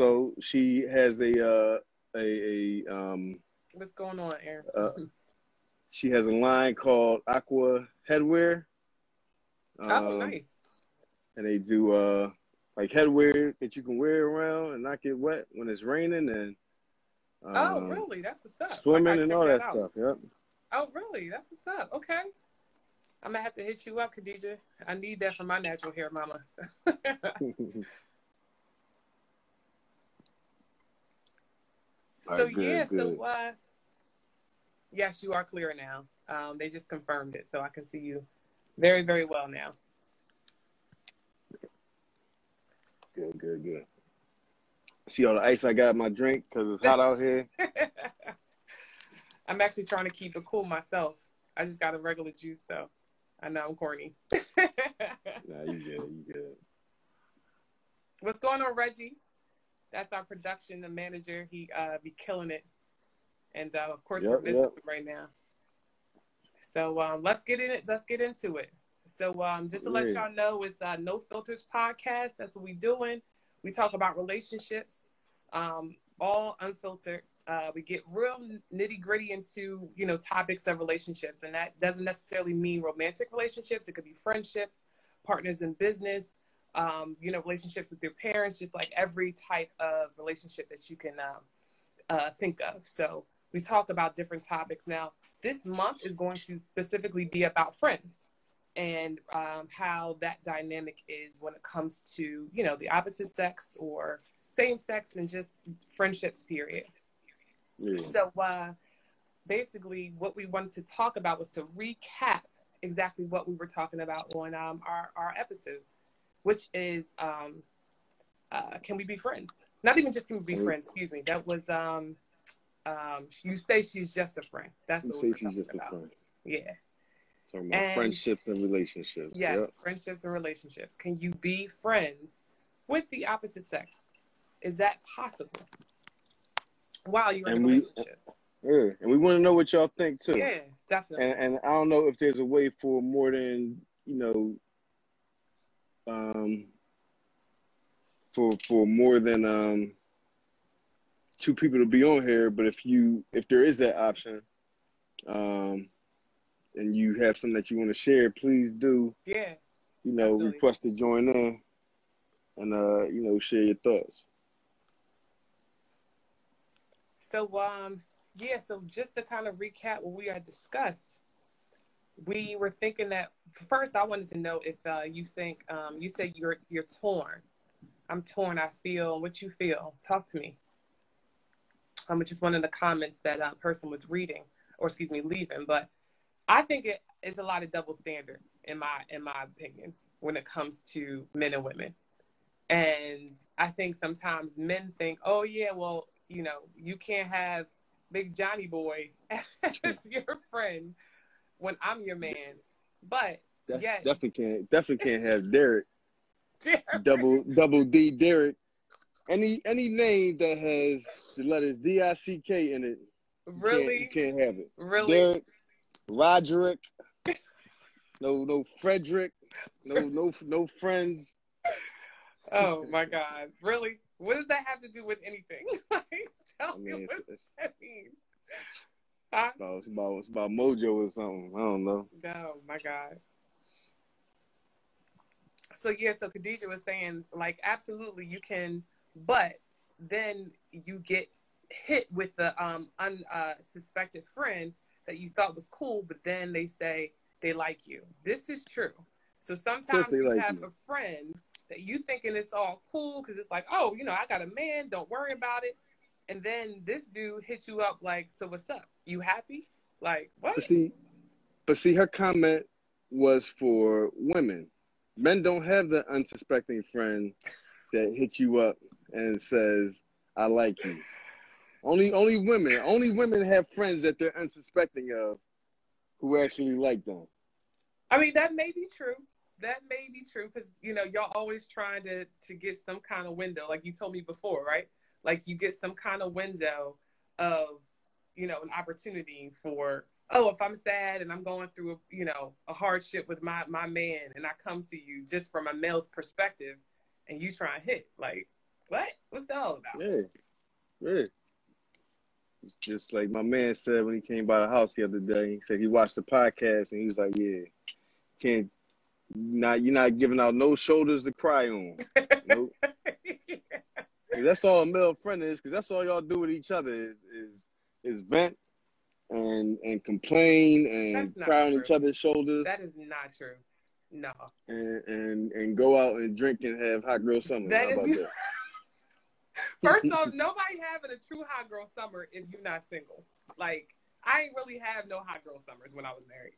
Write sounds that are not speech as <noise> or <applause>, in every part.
also she has a uh, a, a um. What's going on, Aaron? Uh, she has a line called Aqua Headwear. Oh, um, oh, nice. And they do uh like headwear that you can wear around and not get wet when it's raining and. Um, oh, really? That's what's up. Swimming and all that, that stuff. Yep. Oh, really? That's what's up. Okay. I'm gonna have to hit you up, Khadija. I need that for my natural hair, mama. <laughs> <laughs> <laughs> so right, good, yeah, good. so uh, yes, you are clear now. Um, they just confirmed it, so I can see you very, very well now. Good, good, good. See all the ice I got in my drink because it's hot out here. <laughs> I'm actually trying to keep it cool myself. I just got a regular juice though. I know I'm corny. <laughs> nah, you good, you good. What's going on, Reggie? That's our production, the manager. He uh be killing it. And uh, of course yep, we're visiting yep. right now. So um, let's get in it. Let's get into it. So um, just to let y'all know, it's uh, No Filters podcast. That's what we're doing. We talk about relationships, um, all unfiltered. Uh, we get real nitty gritty into you know topics of relationships, and that doesn't necessarily mean romantic relationships. It could be friendships, partners in business, um, you know, relationships with your parents, just like every type of relationship that you can um, uh, think of. So we talk about different topics. Now, this month is going to specifically be about friends and um, how that dynamic is when it comes to you know the opposite sex or same sex and just friendships period yeah. so uh, basically what we wanted to talk about was to recap exactly what we were talking about on um, our, our episode which is um, uh, can we be friends not even just can we be mm-hmm. friends excuse me that was um, um, you say she's just a friend that's you what say she's just about. a friend yeah Talking about and friendships and relationships. Yes, yep. friendships and relationships. Can you be friends with the opposite sex? Is that possible? While you're and in a relationship. We, yeah, and we want to know what y'all think too. Yeah, definitely. And, and I don't know if there's a way for more than you know, um, for for more than um two people to be on here. But if you if there is that option, um, and you have something that you want to share, please do. Yeah. You know, Absolutely. request to join in and uh, you know, share your thoughts. So um yeah, so just to kind of recap what we had discussed, we were thinking that first I wanted to know if uh, you think um, you said you're you're torn. I'm torn. I feel what you feel. Talk to me. Um, which is one of the comments that uh, person was reading, or excuse me, leaving. But I think it is a lot of double standard in my in my opinion when it comes to men and women. And I think sometimes men think, oh yeah, well, you know, you can't have Big Johnny Boy <laughs> as your friend when I'm your man. But Def- yeah, definitely can't definitely can't have Derek. <laughs> Derek. Double double D Derek. Any any name that has the letters D I C K in it. Really? You can't, you can't have it. Really? Derek, Roderick. no, no Frederick. No, no, no friends. <laughs> Oh my God! Really? What does that have to do with anything? <laughs> like, tell I mean, me what does that mean? Huh? No, it's about it's about mojo or something. I don't know. Oh my God. So yeah, so Khadija was saying like absolutely you can, but then you get hit with the um unsuspected uh, friend that you thought was cool, but then they say they like you. This is true. So sometimes you like have you. a friend that you thinking it's all cool because it's like, oh, you know, I got a man, don't worry about it. And then this dude hits you up like, so what's up? You happy? Like what? But see, but see, her comment was for women. Men don't have the unsuspecting friend that hits you up and says, "I like you." Only only women, only women have friends that they're unsuspecting of who actually like them. I mean, that may be true. That may be true because you know y'all always trying to to get some kind of window, like you told me before, right? Like you get some kind of window of you know an opportunity for oh if I'm sad and I'm going through a you know a hardship with my my man and I come to you just from a male's perspective and you try and hit like what what's the Yeah, yeah. It's just like my man said when he came by the house the other day. He said he watched the podcast and he was like, "Yeah, can't not you're not giving out no shoulders to cry on. nope. <laughs> That's all a male friend is, because that's all y'all do with each other is is, is vent and and complain and cry on each other's shoulders. That is not true. No. And and and go out and drink and have hot girl summer. That How is. That? <laughs> First off, nobody having a true hot girl summer if you're not single. Like I ain't really have no hot girl summers when I was married.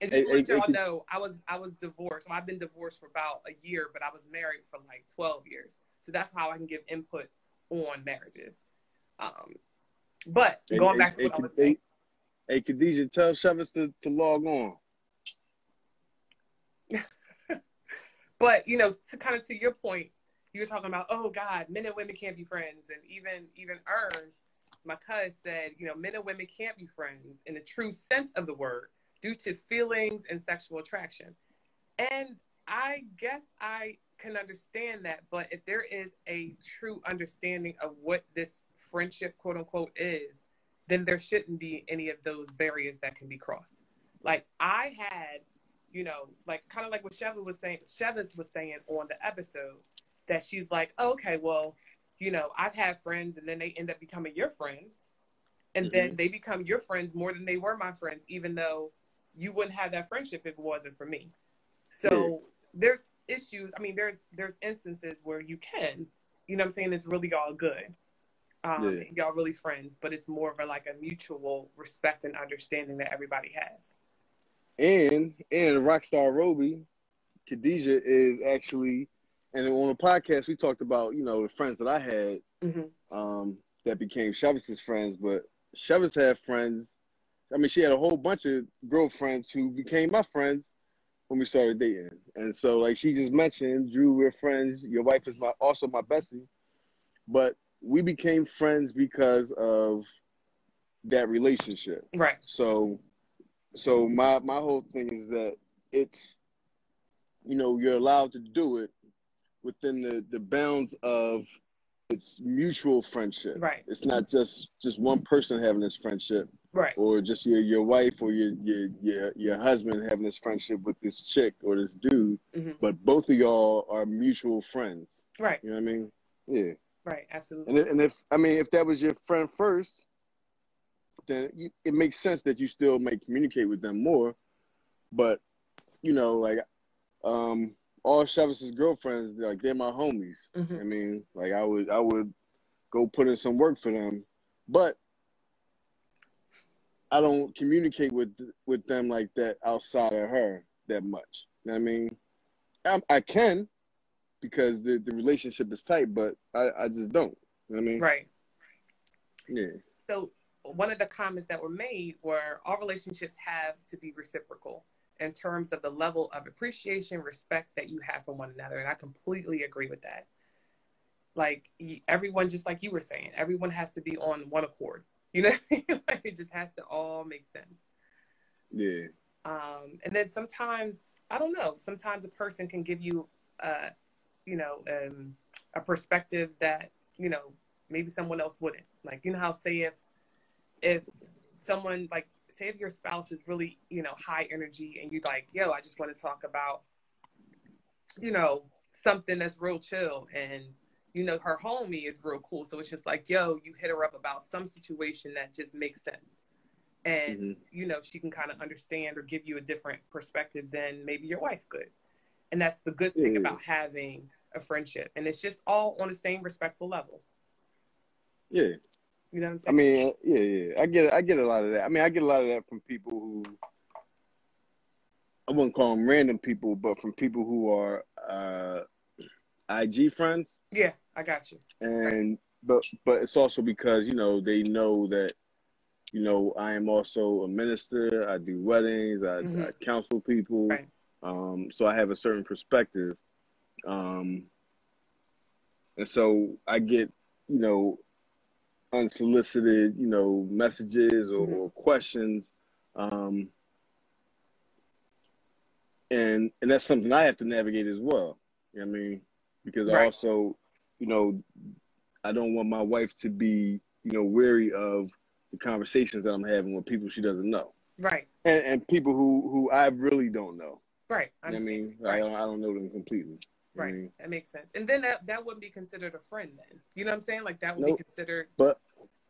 And just hey, let y'all know, I was I was divorced. So I've been divorced for about a year, but I was married for like twelve years. So that's how I can give input on marriages. Um, but going back to what I was saying. Hey, Khadijah, tell Chevis to, to log on. <laughs> but you know, to kind of to your point, you were talking about, oh God, men and women can't be friends, and even even Ern, my cousin said, you know, men and women can't be friends in the true sense of the word due to feelings and sexual attraction. And I guess I can understand that, but if there is a true understanding of what this friendship, quote unquote, is, then there shouldn't be any of those barriers that can be crossed. Like I had, you know, like kind of like what Sheva was saying, Shevis was saying on the episode that she's like, oh, okay, well, you know, I've had friends and then they end up becoming your friends. And mm-hmm. then they become your friends more than they were my friends, even though you wouldn't have that friendship if it wasn't for me. So there's issues. I mean, there's there's instances where you can, you know, I'm saying it's really all good. Um, yeah. Y'all really friends, but it's more of a like a mutual respect and understanding that everybody has. And and Rockstar Roby, Khadijah is actually, and on the podcast we talked about you know the friends that I had mm-hmm. um, that became Chevis's friends, but Chevis had friends I mean, she had a whole bunch of girlfriends who became my friends when we started dating. And so, like she just mentioned, Drew, we're friends. Your wife is my also my bestie, but we became friends because of that relationship. Right. So, so my my whole thing is that it's, you know, you're allowed to do it within the the bounds of it's mutual friendship. Right. It's not just just one person having this friendship. Right. Or just your your wife or your your your, your husband having this friendship with this chick or this dude, mm-hmm. but both of y'all are mutual friends. Right. You know what I mean? Yeah. Right. Absolutely. And, and if I mean if that was your friend first, then you, it makes sense that you still may communicate with them more. But you know, like um, all Chevis's girlfriends, like they're my homies. Mm-hmm. I mean, like I would I would go put in some work for them, but I don't communicate with with them like that outside of her that much. You know what I mean? I, I can because the, the relationship is tight, but I, I just don't. You know what I mean? Right. Yeah. So one of the comments that were made were all relationships have to be reciprocal in terms of the level of appreciation, respect that you have for one another. And I completely agree with that. Like everyone, just like you were saying, everyone has to be on one accord. You know, <laughs> like it just has to all make sense. Yeah. Um, and then sometimes I don't know. Sometimes a person can give you, uh, you know, um, a perspective that you know maybe someone else wouldn't. Like you know how say if if someone like say if your spouse is really you know high energy and you like yo I just want to talk about you know something that's real chill and you know, her homie is real cool. So it's just like, yo, you hit her up about some situation that just makes sense. And, mm-hmm. you know, she can kind of understand or give you a different perspective than maybe your wife could. And that's the good thing about having a friendship. And it's just all on the same respectful level. Yeah. You know what I'm saying? I mean, yeah, yeah. I get I get a lot of that. I mean, I get a lot of that from people who I wouldn't call them random people, but from people who are uh, IG friends. Yeah. I got you. And but but it's also because you know they know that you know I am also a minister. I do weddings. I, mm-hmm. I counsel people. Right. Um, so I have a certain perspective. Um, and so I get you know unsolicited you know messages or, mm-hmm. or questions. Um, and and that's something I have to navigate as well. You know I mean, because right. I also you know, I don't want my wife to be, you know, weary of the conversations that I'm having with people she doesn't know. Right. And, and people who who I really don't know. Right. I, I mean, right. I don't I don't know them completely. Right. Mean, that makes sense. And then that that wouldn't be considered a friend then. You know what I'm saying? Like that would nope. be considered. But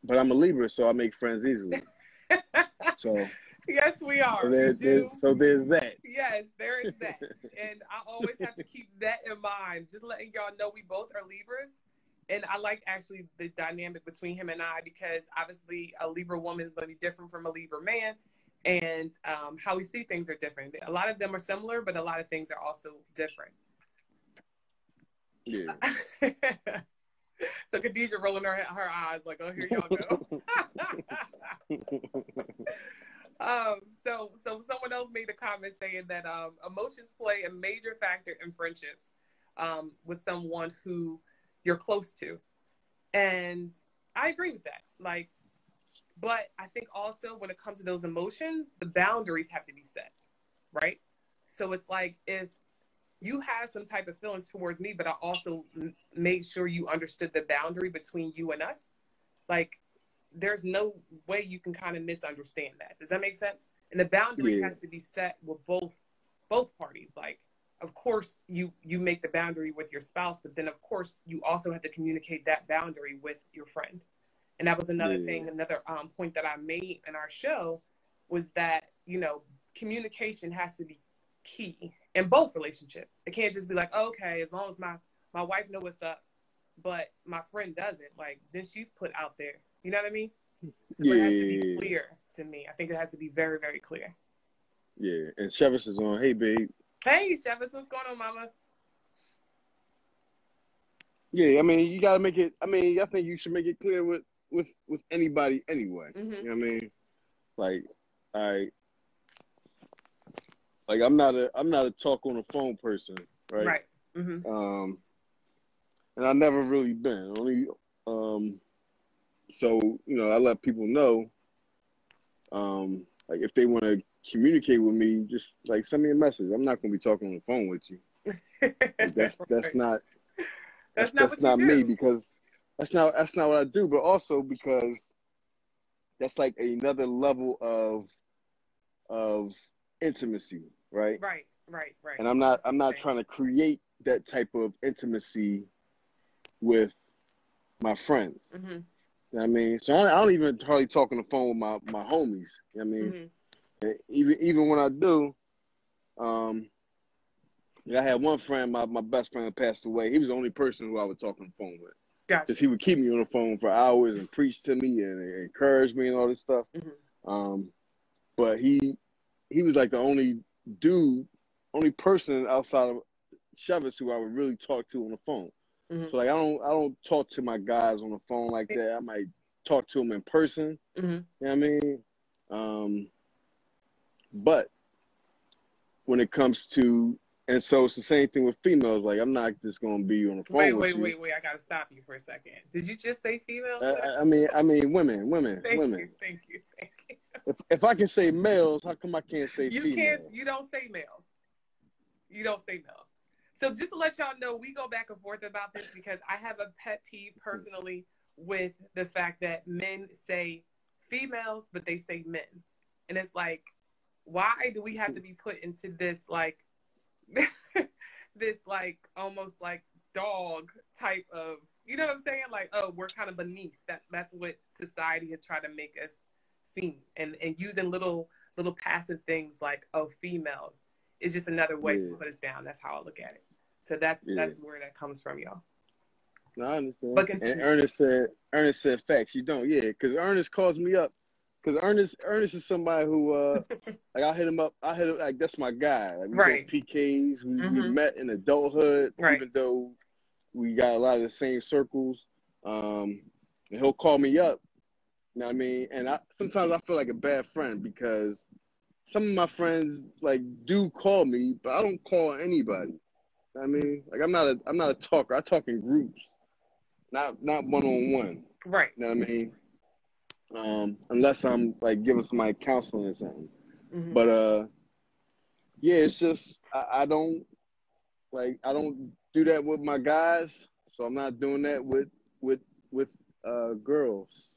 but I'm a Libra, so I make friends easily. <laughs> so. Yes, we are. So, there, we there's, so there's that. Yes, there is that. <laughs> and I always have to keep that in mind. Just letting y'all know we both are Libras. And I like actually the dynamic between him and I because obviously a Libra woman is going to be different from a Libra man. And um, how we see things are different. A lot of them are similar, but a lot of things are also different. Yeah. <laughs> so Khadijah rolling her her eyes like, oh, here y'all go. <laughs> um, so so someone else made a comment saying that um, emotions play a major factor in friendships um, with someone who you're close to, and I agree with that. Like, but I think also when it comes to those emotions, the boundaries have to be set, right? So it's like if you had some type of feelings towards me, but I also m- made sure you understood the boundary between you and us. Like, there's no way you can kind of misunderstand that. Does that make sense? And the boundary yeah. has to be set with both both parties. Like, of course, you you make the boundary with your spouse, but then of course you also have to communicate that boundary with your friend. And that was another yeah. thing, another um, point that I made in our show was that you know communication has to be key in both relationships. It can't just be like, okay, as long as my my wife know what's up, but my friend doesn't. Like then she's put out there. You know what I mean? So yeah. it has to be clear to me. I think it has to be very very clear. Yeah, and Chevis is on. Hey, babe. Hey, Chevis, what's going on, Mama? Yeah, I mean, you gotta make it. I mean, I think you should make it clear with with with anybody anyway. Mm-hmm. You know what I mean? Like, I like I'm not a I'm not a talk on the phone person, right? Right. Mm-hmm. Um, and I never really been only um, so you know I let people know, um, like if they want to communicate with me, just like send me a message. I'm not gonna be talking on the phone with you. that's <laughs> that's not that's, that's not, that's not me because that's not that's not what I do. But also because that's like another level of of intimacy right? Right, right, right. And I'm not I'm not trying to create that type of intimacy with my friends. Mm-hmm. You know I mean, so I, I, don't even hardly talk on the phone with my my homies. You know I mean, mm-hmm. even even when I do, um, I had one friend, my, my best friend passed away. He was the only person who I would talk on the phone with. Because gotcha. he would keep me on the phone for hours and preach to me and, encourage me and all this stuff. Mm-hmm. Um, but he he was like the only dude, only person outside of Chevis who I would really talk to on the phone. Mm-hmm. So like I don't I don't talk to my guys on the phone like that. I might talk to them in person. Mm-hmm. You know what I mean? Um, but when it comes to and so it's the same thing with females. Like I'm not just gonna be on the phone. Wait, wait, wait, wait! I gotta stop you for a second. Did you just say females? I, I mean, I mean women, women, thank women. You, thank you, thank you. If if I can say males, how come I can't say you females? can't. You don't say males. You don't say males. So just to let y'all know, we go back and forth about this because I have a pet peeve personally with the fact that men say females, but they say men, and it's like, why do we have to be put into this like? <laughs> this like almost like dog type of you know what I'm saying? Like, oh, we're kind of beneath that. That's what society has tried to make us seem, and and using little little passive things like oh, females is just another way yeah. to put us down. That's how I look at it. So that's yeah. that's where that comes from, y'all. No, I understand. But and Ernest said, Ernest said facts. You don't, yeah, because Ernest calls me up because Ernest Ernest is somebody who uh <laughs> like I hit him up. I hit him like that's my guy. Like, we right. PKs. We, mm-hmm. we met in adulthood, right. even though we got a lot of the same circles. Um, and he'll call me up. You know what I mean? And I sometimes I feel like a bad friend because some of my friends like do call me, but I don't call anybody. You know what I mean, like I'm not a I'm not a talker. I talk in groups, not not one on one. Right. You know what I mean? um, unless I'm like giving somebody counseling or something. Mm-hmm. But uh, yeah, it's just I, I, don't like I don't do that with my guys, so I'm not doing that with with with uh, girls.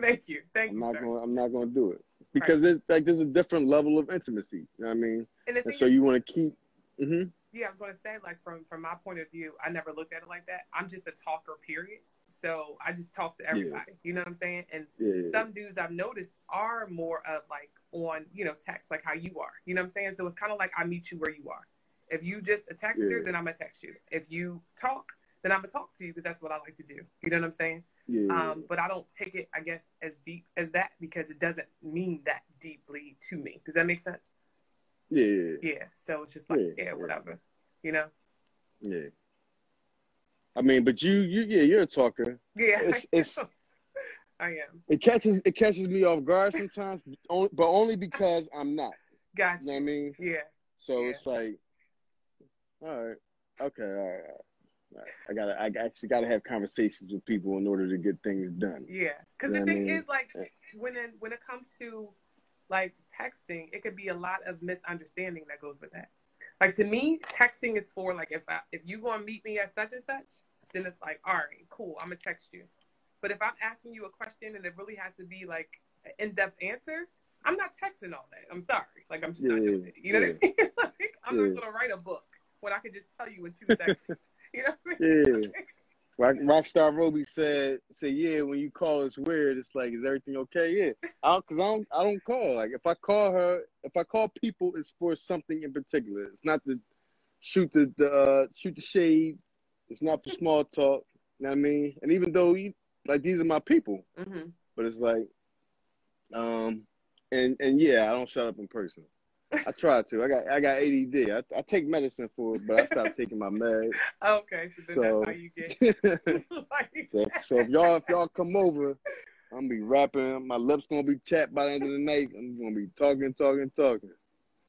Thank you. Thank I'm you. not sir. going. I'm not going to do it because right. there's like there's a different level of intimacy. You know what I mean? And, and so you want to keep. Mm-hmm. Yeah, I was going to say like from from my point of view, I never looked at it like that. I'm just a talker. Period. So I just talk to everybody. Yeah. You know what I'm saying? And yeah. some dudes I've noticed are more of like on you know text like how you are. You know what I'm saying? So it's kind of like I meet you where you are. If you just a texter, Yeah. then I'm gonna text you. If you talk, then I'm gonna talk to you because that's what I like to do. You know what I'm saying? Yeah. Um, but I don't take it, I guess, as deep as that because it doesn't mean that deeply to me. Does that make sense? yeah. Yeah. So it's just like, Yeah, yeah, whatever. You know? Yeah. I mean, but you, you, yeah, you're a talker. Yeah. It's, it's, <laughs> I am. it catches, it catches me off guard sometimes, <laughs> but only because I'm not. Gotcha. You know what I mean? Yeah. So Yeah. it's like, all right, okay, all right, all right. I gotta, I actually gotta have conversations with people in order to get things done. Yeah, because You know the what I thing mean? is, like, Yeah. when it, when it comes to like texting, it could be a lot of misunderstanding that goes with that. Like to me, texting is for like if I, if you gonna meet me at such and such, then it's like, all right, cool, I'm gonna text you. But if I'm asking you a question and it really has to be like an in-depth answer, I'm not texting all that. I'm sorry, like I'm just not doing it. You know what I mean? <laughs> like, I'm Yeah. not gonna write a book when I could just tell you in two seconds. <laughs> <laughs> You know what I mean? Yeah. <laughs> Rock, Rockstar Roby said, "said Yeah, when you call, it's weird. It's like, is everything okay? Yeah, I don't, cause I don't, I don't call. Like, if I call her, if I call people, it's for something in particular. It's not to shoot the, the uh, shoot the shade. It's not for small talk. You know what I mean? And even though you, like, these are my people, hmm but it's like, um, and and yeah, I don't shut up in person. I try to. I got I got ADD. I, I take medicine for it, but I stopped taking my meds. <laughs> Okay, so then So- that's how you <laughs> get. like, So, so if y'all if y'all come over, I'm gonna be rapping. My lips gonna be chapped by the end of the night. I'm gonna be talking, talking, talking. <laughs>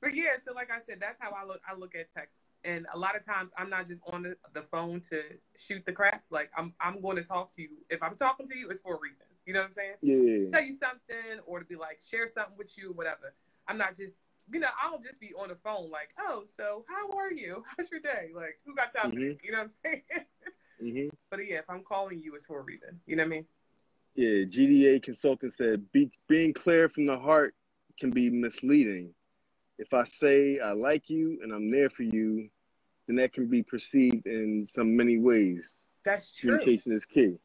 but yeah, so like I said, that's how I look. I look at text, and a lot of times I'm not just on the, the phone to shoot the crap. Like I'm I'm going to talk to you. If I'm talking to you, it's for a reason. You know what I'm saying? Yeah, Tell you something, or to be like share something with you, whatever. I'm not just. You know, I don't just be on the phone like, oh, so how are you? <laughs> How's your day? Like, who got time for Mhm. that? You know what I'm saying? <laughs> hmm but yeah, if I'm calling you, it's for a reason. You know what I mean? yeah. GDA consultant said, be, being clear from the heart can be misleading. If I say I like you and I'm there for you, then that can be perceived in some many ways. That's true. Communication is key.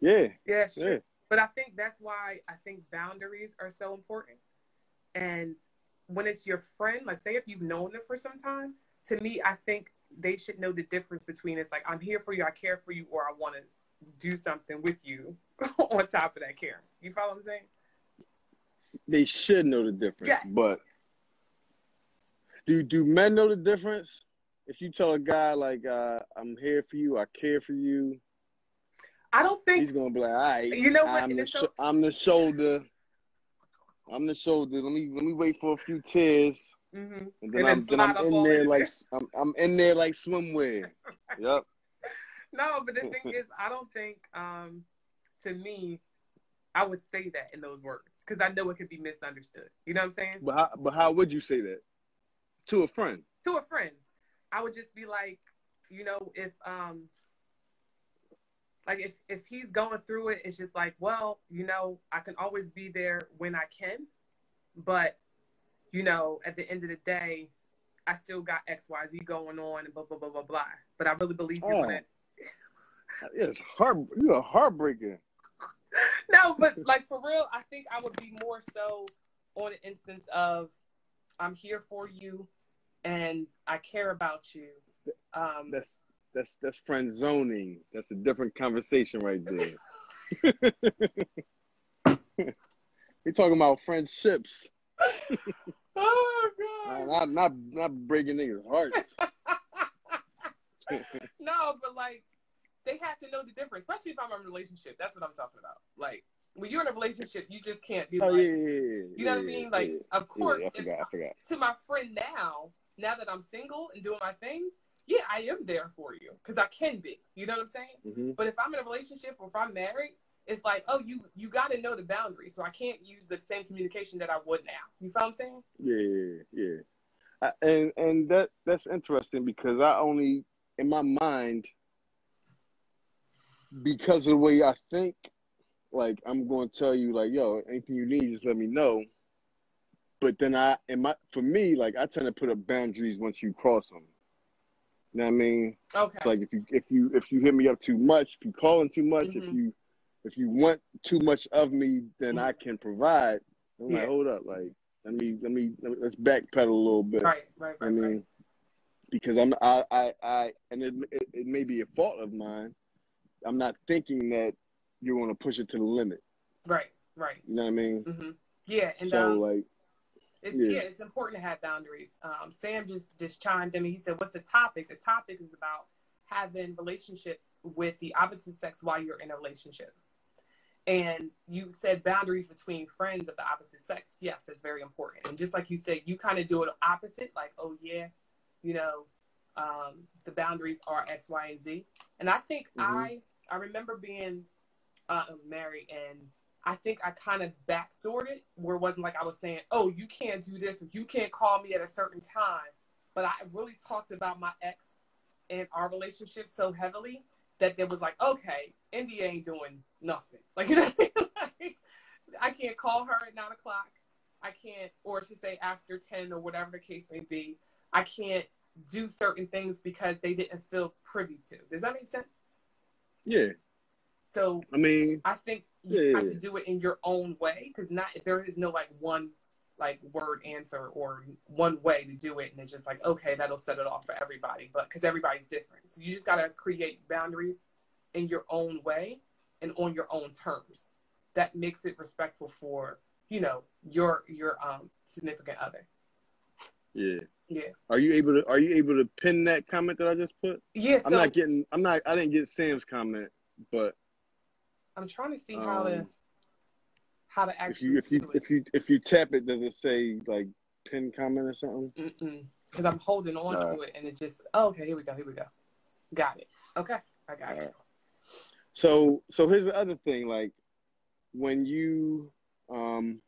Yeah, Yeah, it's true. But I think that's why I think boundaries are so important. And when it's your friend, like say if you've known them for some time, to me, I think they should know the difference between it's like I'm here for you, I care for you, or I want to do something with you <laughs> on top of that care. You follow what I'm saying? they should know the difference. Yes. But do do men know the difference? If you tell a guy like uh, I'm here for you, I care for you, I don't think he's gonna be like, all right, You know what, I'm the so- sho- I'm the shoulder. I'm the shoulder. Let me let me wait for a few tears, Mhm. and then And then I'm then I'm in there in like there. I'm I'm in there like swimwear. <laughs> yep. No, but the thing is, I don't think, um, to me, I would say that in those words because I know it could be misunderstood. You know what I'm saying? But how but how would you say that to a friend? to a friend, I would just be like, you know, if um like if if he's going through it, it's just like, well, you know, I can always be there when I can, but you know, at the end of the day, I still got X Y Z going on and blah blah blah blah blah. But I really believe you're Oh. gonna It's heart. You're a heartbreaker. <laughs> no, but like for real, I think I would be more so on an instance of I'm here for you and I care about you. Um, That's that's that's friend zoning. That's a different conversation right there. <laughs> We're talking about friendships, <laughs> oh god. not not not breaking niggas' hearts. <laughs> no, but like they have to know the difference, especially if I'm in a relationship. That's what I'm talking about. Like when you're in a relationship, you just can't be Oh like, yeah, yeah, yeah, you know what I mean? Like, of course, yeah, I forgot. I forgot. to my friend now, now that I'm single and doing my thing, yeah, I am there for you because I can be. You know what I'm saying? hmm But if I'm in a relationship or if I'm married, it's like, oh, you you got to know the boundaries. So I can't use the same communication that I would now. You feel what I'm saying? Yeah, yeah, yeah. and and that that's interesting because I only in my mind because of the way I think, like I'm going to tell you, like, yo, anything you need, just let me know. But then I, in my, for me, like I tend to put up boundaries once you cross them. You know what I mean? Okay. like if you if you if you hit me up too much, if you calling too much, mm-hmm. if you if you want too much of me, then mm-hmm. I can provide. I'm yeah. like, hold up, like let me let me, let me let's backpedal a little bit. Right, right, right. I mean, right. because I'm I I, I and it, it, it may be a fault of mine. I'm not thinking that you're to push it to the limit. Right, right. You know what I mean? Mm-hmm. Yeah, and so um, like, it's yeah. yeah. it's important to have boundaries. Um, Sam just just chimed in. He said, "What's the topic? The topic is about having relationships with the opposite sex while you're in a relationship." And you said boundaries between friends of the opposite sex. Yes, that's very important. And just like you said, you kind of do it opposite, like, oh yeah, you know, um, the boundaries are X, Y, and Z. And I think mm-hmm. I I remember being uh, married and I think I kind of backdoored it where it wasn't like I was saying, oh, you can't do this or you can't call me at a certain time. But I really talked about my ex and our relationship so heavily that there was like, okay, India ain't doing nothing. <laughs> Like, you know I, mean? like, I can't call her at nine o'clock. I can't, or she say after 10 or whatever the case may be. I can't do certain things because they didn't feel privy to. Does that make sense? Yeah. So I mean, I think you yeah. have to do it in your own way because not there is no like one like word answer or one way to do it, and it's just like okay, that'll set it off for everybody. But because everybody's different, so you just gotta create boundaries in your own way and on your own terms. That makes it respectful for you know your your um significant other. Yeah. Yeah. Are you able to Are you able to pin that comment that I just put? Yeah. So I'm not getting. I'm not. I didn't get Sam's comment, but I'm trying to see how um, to how to actually. If you if you, if you if you tap it, does it say like pin comment or something? Because I'm holding on to it, and it just. Oh, okay, here we go. Here we go. Got it. Okay, I got All it. Right. So so here's the other thing, like when you um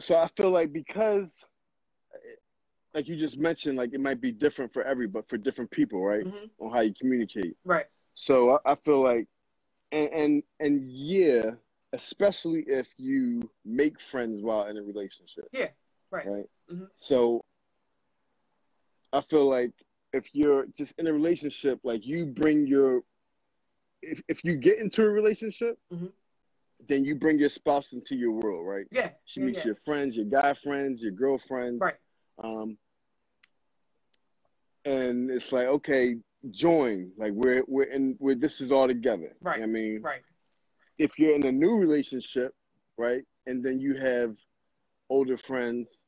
so I feel like because like you just mentioned, like it might be different for every, but for different people, right? Mm-hmm. On how you communicate. Right. So I, I feel like, and, and and yeah, especially if you make friends while in a relationship. Yeah. Right. Right. Mm-hmm. So I feel like if you're just in a relationship, like you bring your, if if you get into a relationship. Mm-hmm then you bring your spouse into your world, right? Yeah. She yeah, meets yeah. your friends, your guy friends, your girlfriends. Right. Um, and it's like, okay, join. Like we're we're in we're this is all together. Right. I mean, right. If you're in a new relationship, right, and then you have older friends,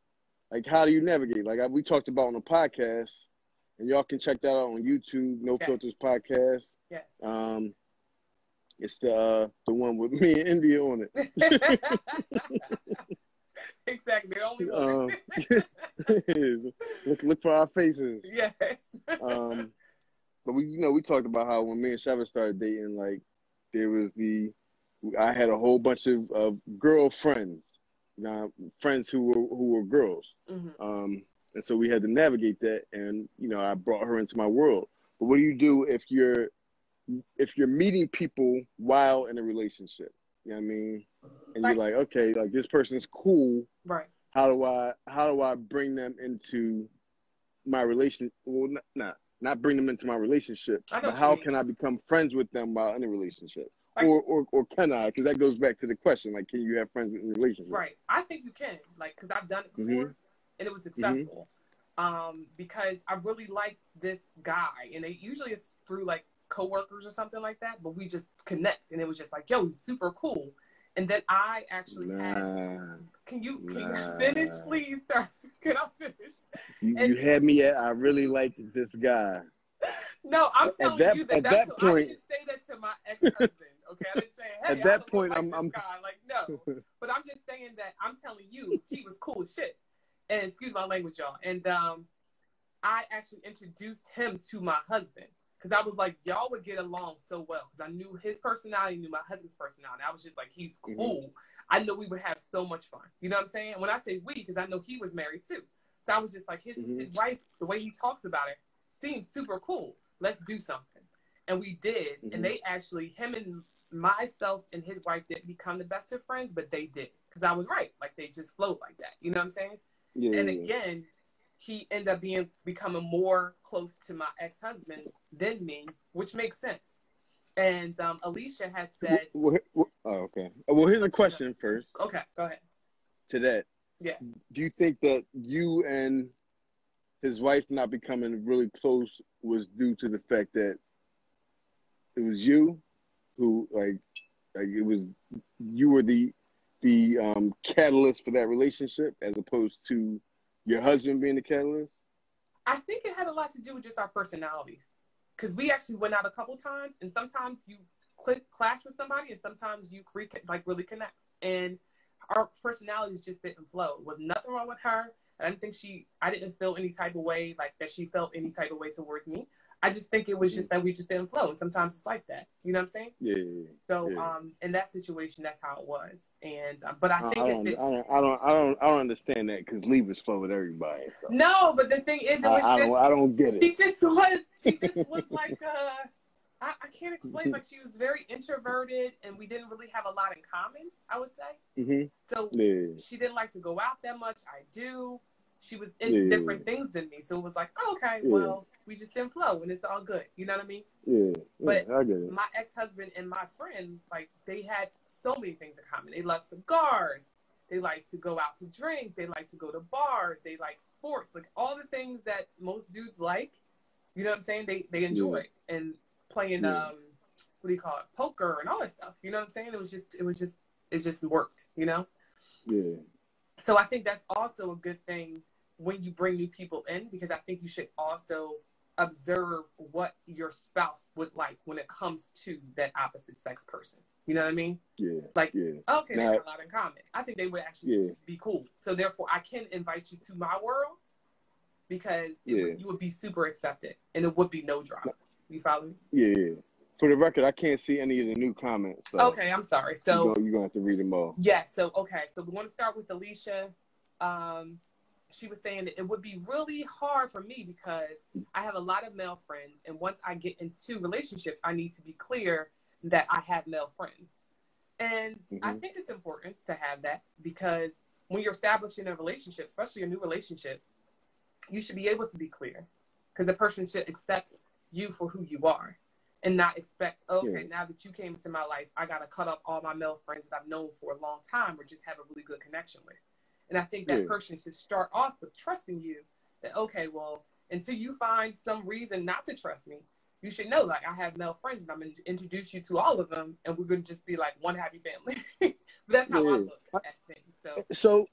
like how do you navigate? Like we talked about on the podcast, and y'all can check that out on YouTube, No yes. Filters Podcast. Yes. Um, it's the uh, the one with me and India on it. <laughs> exactly, the only <laughs> one. Um, <laughs> look, look for our faces. Yes. um, but we, you know, we talked about how when me and Sheva started dating, like there was the, I had a whole bunch of, of girlfriends, you know, friends who were who were girls. Mm-hmm. Um, and so we had to navigate that, and you know, I brought her into my world. But what do you do if you're if you're meeting people while in a relationship, you know what I mean? And right. you're like, okay, like this person's cool. Right. How do I how do I bring them into my relation? Well, not not, not bring them into my relationship, but how can I become friends with them while in a relationship? Or, or, or can I? Because that goes back to the question, like, can you have friends in a relationship? Right. I think you can, like, because I've done it before mm-hmm. and it was mm-hmm. successful. Mm-hmm. Um, because I really liked this guy, and it usually it's through like coworkers or something like that, but we just connect, and it was just like, yo, he's super cool. And then I actually nah, had. Can you can nah. you finish, please, sir? <laughs> Can I finish? You, and, you had me at. I really like this guy. No, I'm telling that, you that. At that's that point, I didn't say that to my ex husband. Okay, I didn't say, <laughs> "Hey, at that point, like I'm, I'm like no." <laughs> but I'm just saying that I'm telling you he was cool as shit. And excuse my language, y'all. And um, I actually introduced him to my husband because I was like, y'all would get along so well because I knew his personality, knew my husband's personality. I was just like, he's mm-hmm. cool. Mm-hmm. I know we would have so much fun. You know what I'm saying? When I say we, because I know he was married too. So I was just like, his mm-hmm. his wife, the way he talks about it, seems super cool. Let's do something. And we did. Mm-hmm. And they actually, him and myself and his wife didn't become the best of friends, but they did. Because I was right. Like they just flowed like that. You know what I'm saying? Yeah, and again, he ended up being becoming more close to my ex husband than me, which makes sense. And um, Alicia had said, well, well, "Oh, okay. Well, here's a question first. Okay, go ahead. To that, yes. Do you think that you and his wife not becoming really close was due to the fact that it was you who, like, like it was you were the the um, catalyst for that relationship, as opposed to your husband being the catalyst? I think it had a lot to do with just our personalities. Because we actually went out a couple times, and sometimes you click, clash with somebody, and sometimes you free, like really connect. And our personalities just didn't flow. It was nothing wrong with her. I didn't think she, I didn't feel any type of way, like that she felt any type of way towards me. I just think it was just that we just didn't flow. Sometimes it's like that. You know what I'm saying? Yeah. so, yeah. um, in that situation, that's how it was. And, um, but I think I don't, it, I don't, I don't, I don't, I don't understand that because Libras flow with everybody. So. No, but the thing is, it was I, just, I don't, I don't get it. She just was, she just was <laughs> like, uh, I, I, can't explain. Like she was very introverted, and we didn't really have a lot in common. I would say. Mm-hmm. So yeah. she didn't like to go out that much. I do. She was into yeah. different things than me, so it was like, oh, okay, yeah. well, we just didn't flow, and it's all good. You know what I mean? Yeah. But I get it. my ex husband and my friend, like, they had so many things in common. They love cigars. They like to go out to drink. They like to go to bars. They like sports, like all the things that most dudes like. You know what I'm saying? They they enjoy and playing um what do you call it poker and all that stuff you know what i'm saying it was just it was just it just worked you know yeah so i think that's also a good thing when you bring new people in because i think you should also observe what your spouse would like when it comes to that opposite sex person you know what i mean yeah like yeah. okay now, they have a lot in common i think they would actually yeah. be cool so therefore i can invite you to my world because yeah. would, you would be super accepted and it would be no drama you follow me? Yeah. For the record, I can't see any of the new comments. So okay, I'm sorry. So you're gonna, you're gonna have to read them all. Yes. Yeah, so okay, so we want to start with Alicia. Um, she was saying that it would be really hard for me because I have a lot of male friends, and once I get into relationships, I need to be clear that I have male friends. And mm-hmm. I think it's important to have that because when you're establishing a relationship, especially a new relationship, you should be able to be clear because the person should accept you for who you are and not expect, okay, yeah. now that you came into my life, I got to cut off all my male friends that I've known for a long time or just have a really good connection with. And I think that yeah. person should start off with trusting you that, okay, well, until you find some reason not to trust me, you should know, like, I have male friends and I'm going to introduce you to all of them and we're going to just be like one happy family. <laughs> but that's how yeah. I look at things. So, so,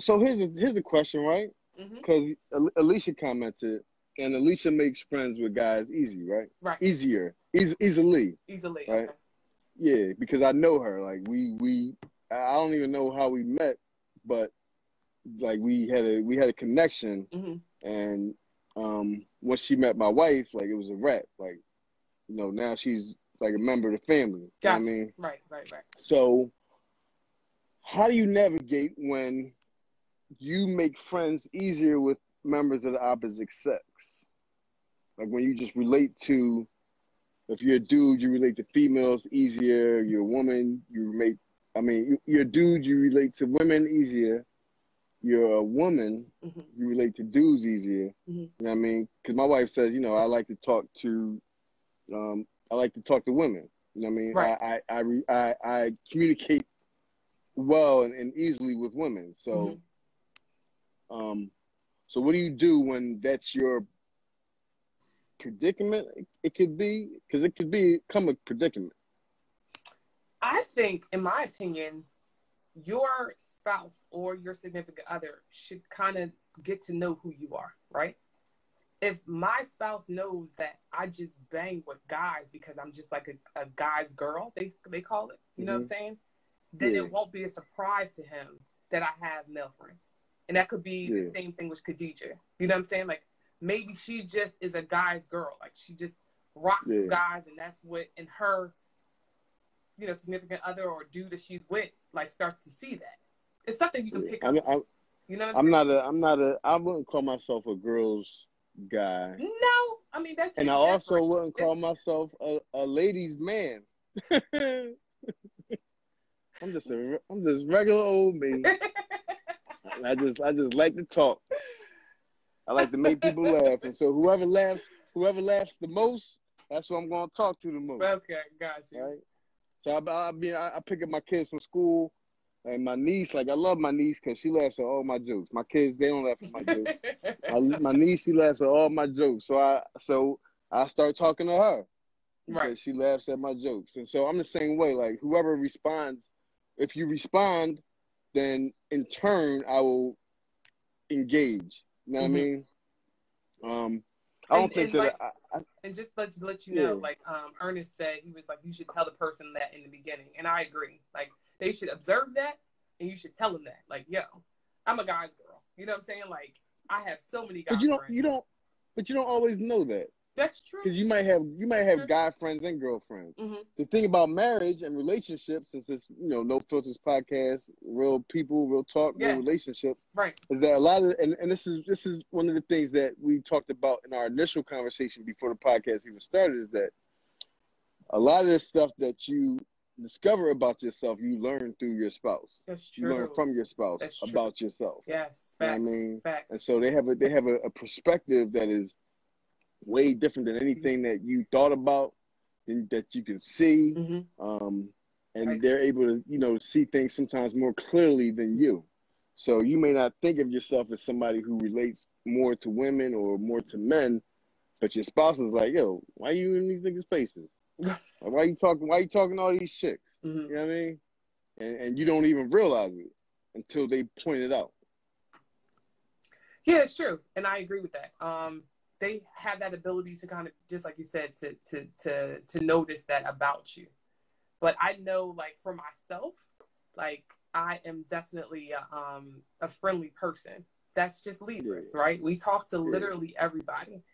so here's a, here's a question, right? Because mm-hmm. Alicia commented, and Alicia makes friends with guys easy, right? Right. Easier, e- easily. Easily. Right. Okay. Yeah, because I know her. Like we we I don't even know how we met, but like we had a we had a connection, mm-hmm. and um once she met my wife, like it was a wrap. Like you know now she's like a member of the family. Gotcha. You know I mean, right, right, right. So how do you navigate when you make friends easier with members of the opposite sex. Like when you just relate to, if you're a dude, you relate to females easier. You're a woman, you relate. I mean, you're a dude, you relate to women easier. You're a woman, mm-hmm. you relate to dudes easier. Mm-hmm. You know what I mean? Because my wife says, you know, I like to talk to, um, I like to talk to women. You know what I mean? Right. I, I, I, I, I communicate well and, and, easily with women. So, mm-hmm. um, so what do you do when that's your predicament? It could be because it could become a predicament. I think, in my opinion, your spouse or your significant other should kind of get to know who you are, right? If my spouse knows that I just bang with guys because I'm just like a, a guy's girl, they they call it, you know mm-hmm. what I'm mm-hmm. saying? Then yeah. it won't be a surprise to him that I have male friends. And that could be yeah. the same thing with Khadijah. You know what I'm saying? Like maybe she just is a guy's girl. Like she just rocks yeah. guys and that's what in her, you know, significant other or dude that she's with like starts to see that. It's something you can pick I'm, up. I'm, you know, I'm not a, I'm not a, I wouldn't call myself a girl's guy. No, I mean that's. And I also wouldn't call it's... myself a, a ladies' man. <laughs> I'm just a, I'm just regular old me. <laughs> I just, I just like to talk. I like to make people laugh, and so whoever laughs, whoever laughs the most, that's who I'm going to talk to the most. Okay, got you. Right. So I, I mean, I, I pick up my kids from school, and my niece, like I love my niece because she laughs at all my jokes. My kids, they don't laugh at my jokes. <laughs> my, my niece, she laughs at all my jokes. So I, so I start talking to her right. she laughs at my jokes, and so I'm the same way. Like whoever responds, if you respond, then in turn I will engage. You know what mm-hmm. I mean? Um, I don't and, think and that. Like, I, I, and just let let you know, yeah. like um, Ernest said, he was like, you should tell the person that in the beginning, and I agree. Like they should observe that, and you should tell them that. Like, yo, I'm a guy's girl. You know what I'm saying? Like, I have so many guys. But you don't, friends. you don't, but you don't always know that. That's true. Because you might have you might have guy friends and girlfriends. Mm-hmm. The thing about marriage and relationships, since it's you know no filters podcast, real people, real talk, yeah. real relationships, right? Is that a lot of and, and this is this is one of the things that we talked about in our initial conversation before the podcast even started is that a lot of this stuff that you discover about yourself, you learn through your spouse. That's true. You learn from your spouse about yourself. Yes, facts, I mean, facts. and so they have a they have a, a perspective that is way different than anything that you thought about and that you can see. Mm-hmm. Um, and right. they're able to, you know, see things sometimes more clearly than you. So you may not think of yourself as somebody who relates more to women or more to men, but your spouse is like, yo, why are you in these niggas' faces? Why are you talking? Why are you talking to all these chicks? Mm-hmm. You know what I mean? And, and you don't even realize it until they point it out. Yeah, it's true, and I agree with that. Um, they have that ability to kind of just like you said to to to to notice that about you but i know like for myself like i am definitely a, um a friendly person that's just libras yeah. right we talk to literally everybody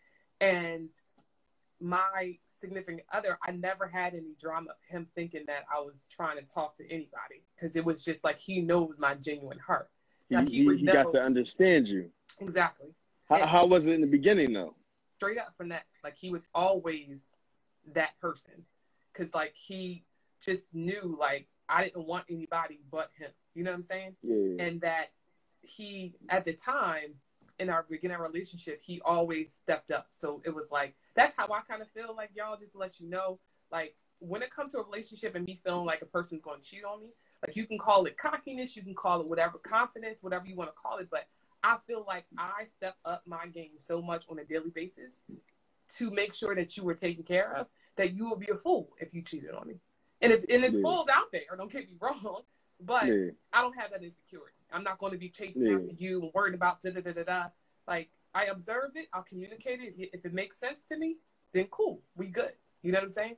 and my significant other i never had any drama of him thinking that i was trying to talk to anybody because it was just like he knows my genuine heart like, he, he, he got to understand you exactly how, how was it in the beginning though straight up from that. Like he was always that person, because like he just knew like I didn't want anybody but him. You know what I'm saying? Yeah. And that he at the time in our beginning relationship, he always stepped up. So it was like that's how I kind of feel like y'all just let you know like when it comes to a relationship and me feeling like a person's going to cheat on me, like you can call it cockiness, you can call it whatever confidence, whatever you want to call it, but I feel like I step up my game so much on a daily basis to make sure that you were taken care of that you would be a fool if you cheated on me. And if and it's yeah. fools out there, don't get me <laughs> wrong, but yeah. I don't have that insecurity. I'm not going to be chasing yeah. after you and worried about da da da da da. Like I observe it, I'll communicate it. If it makes sense to me, then cool, we good. You know what I'm saying?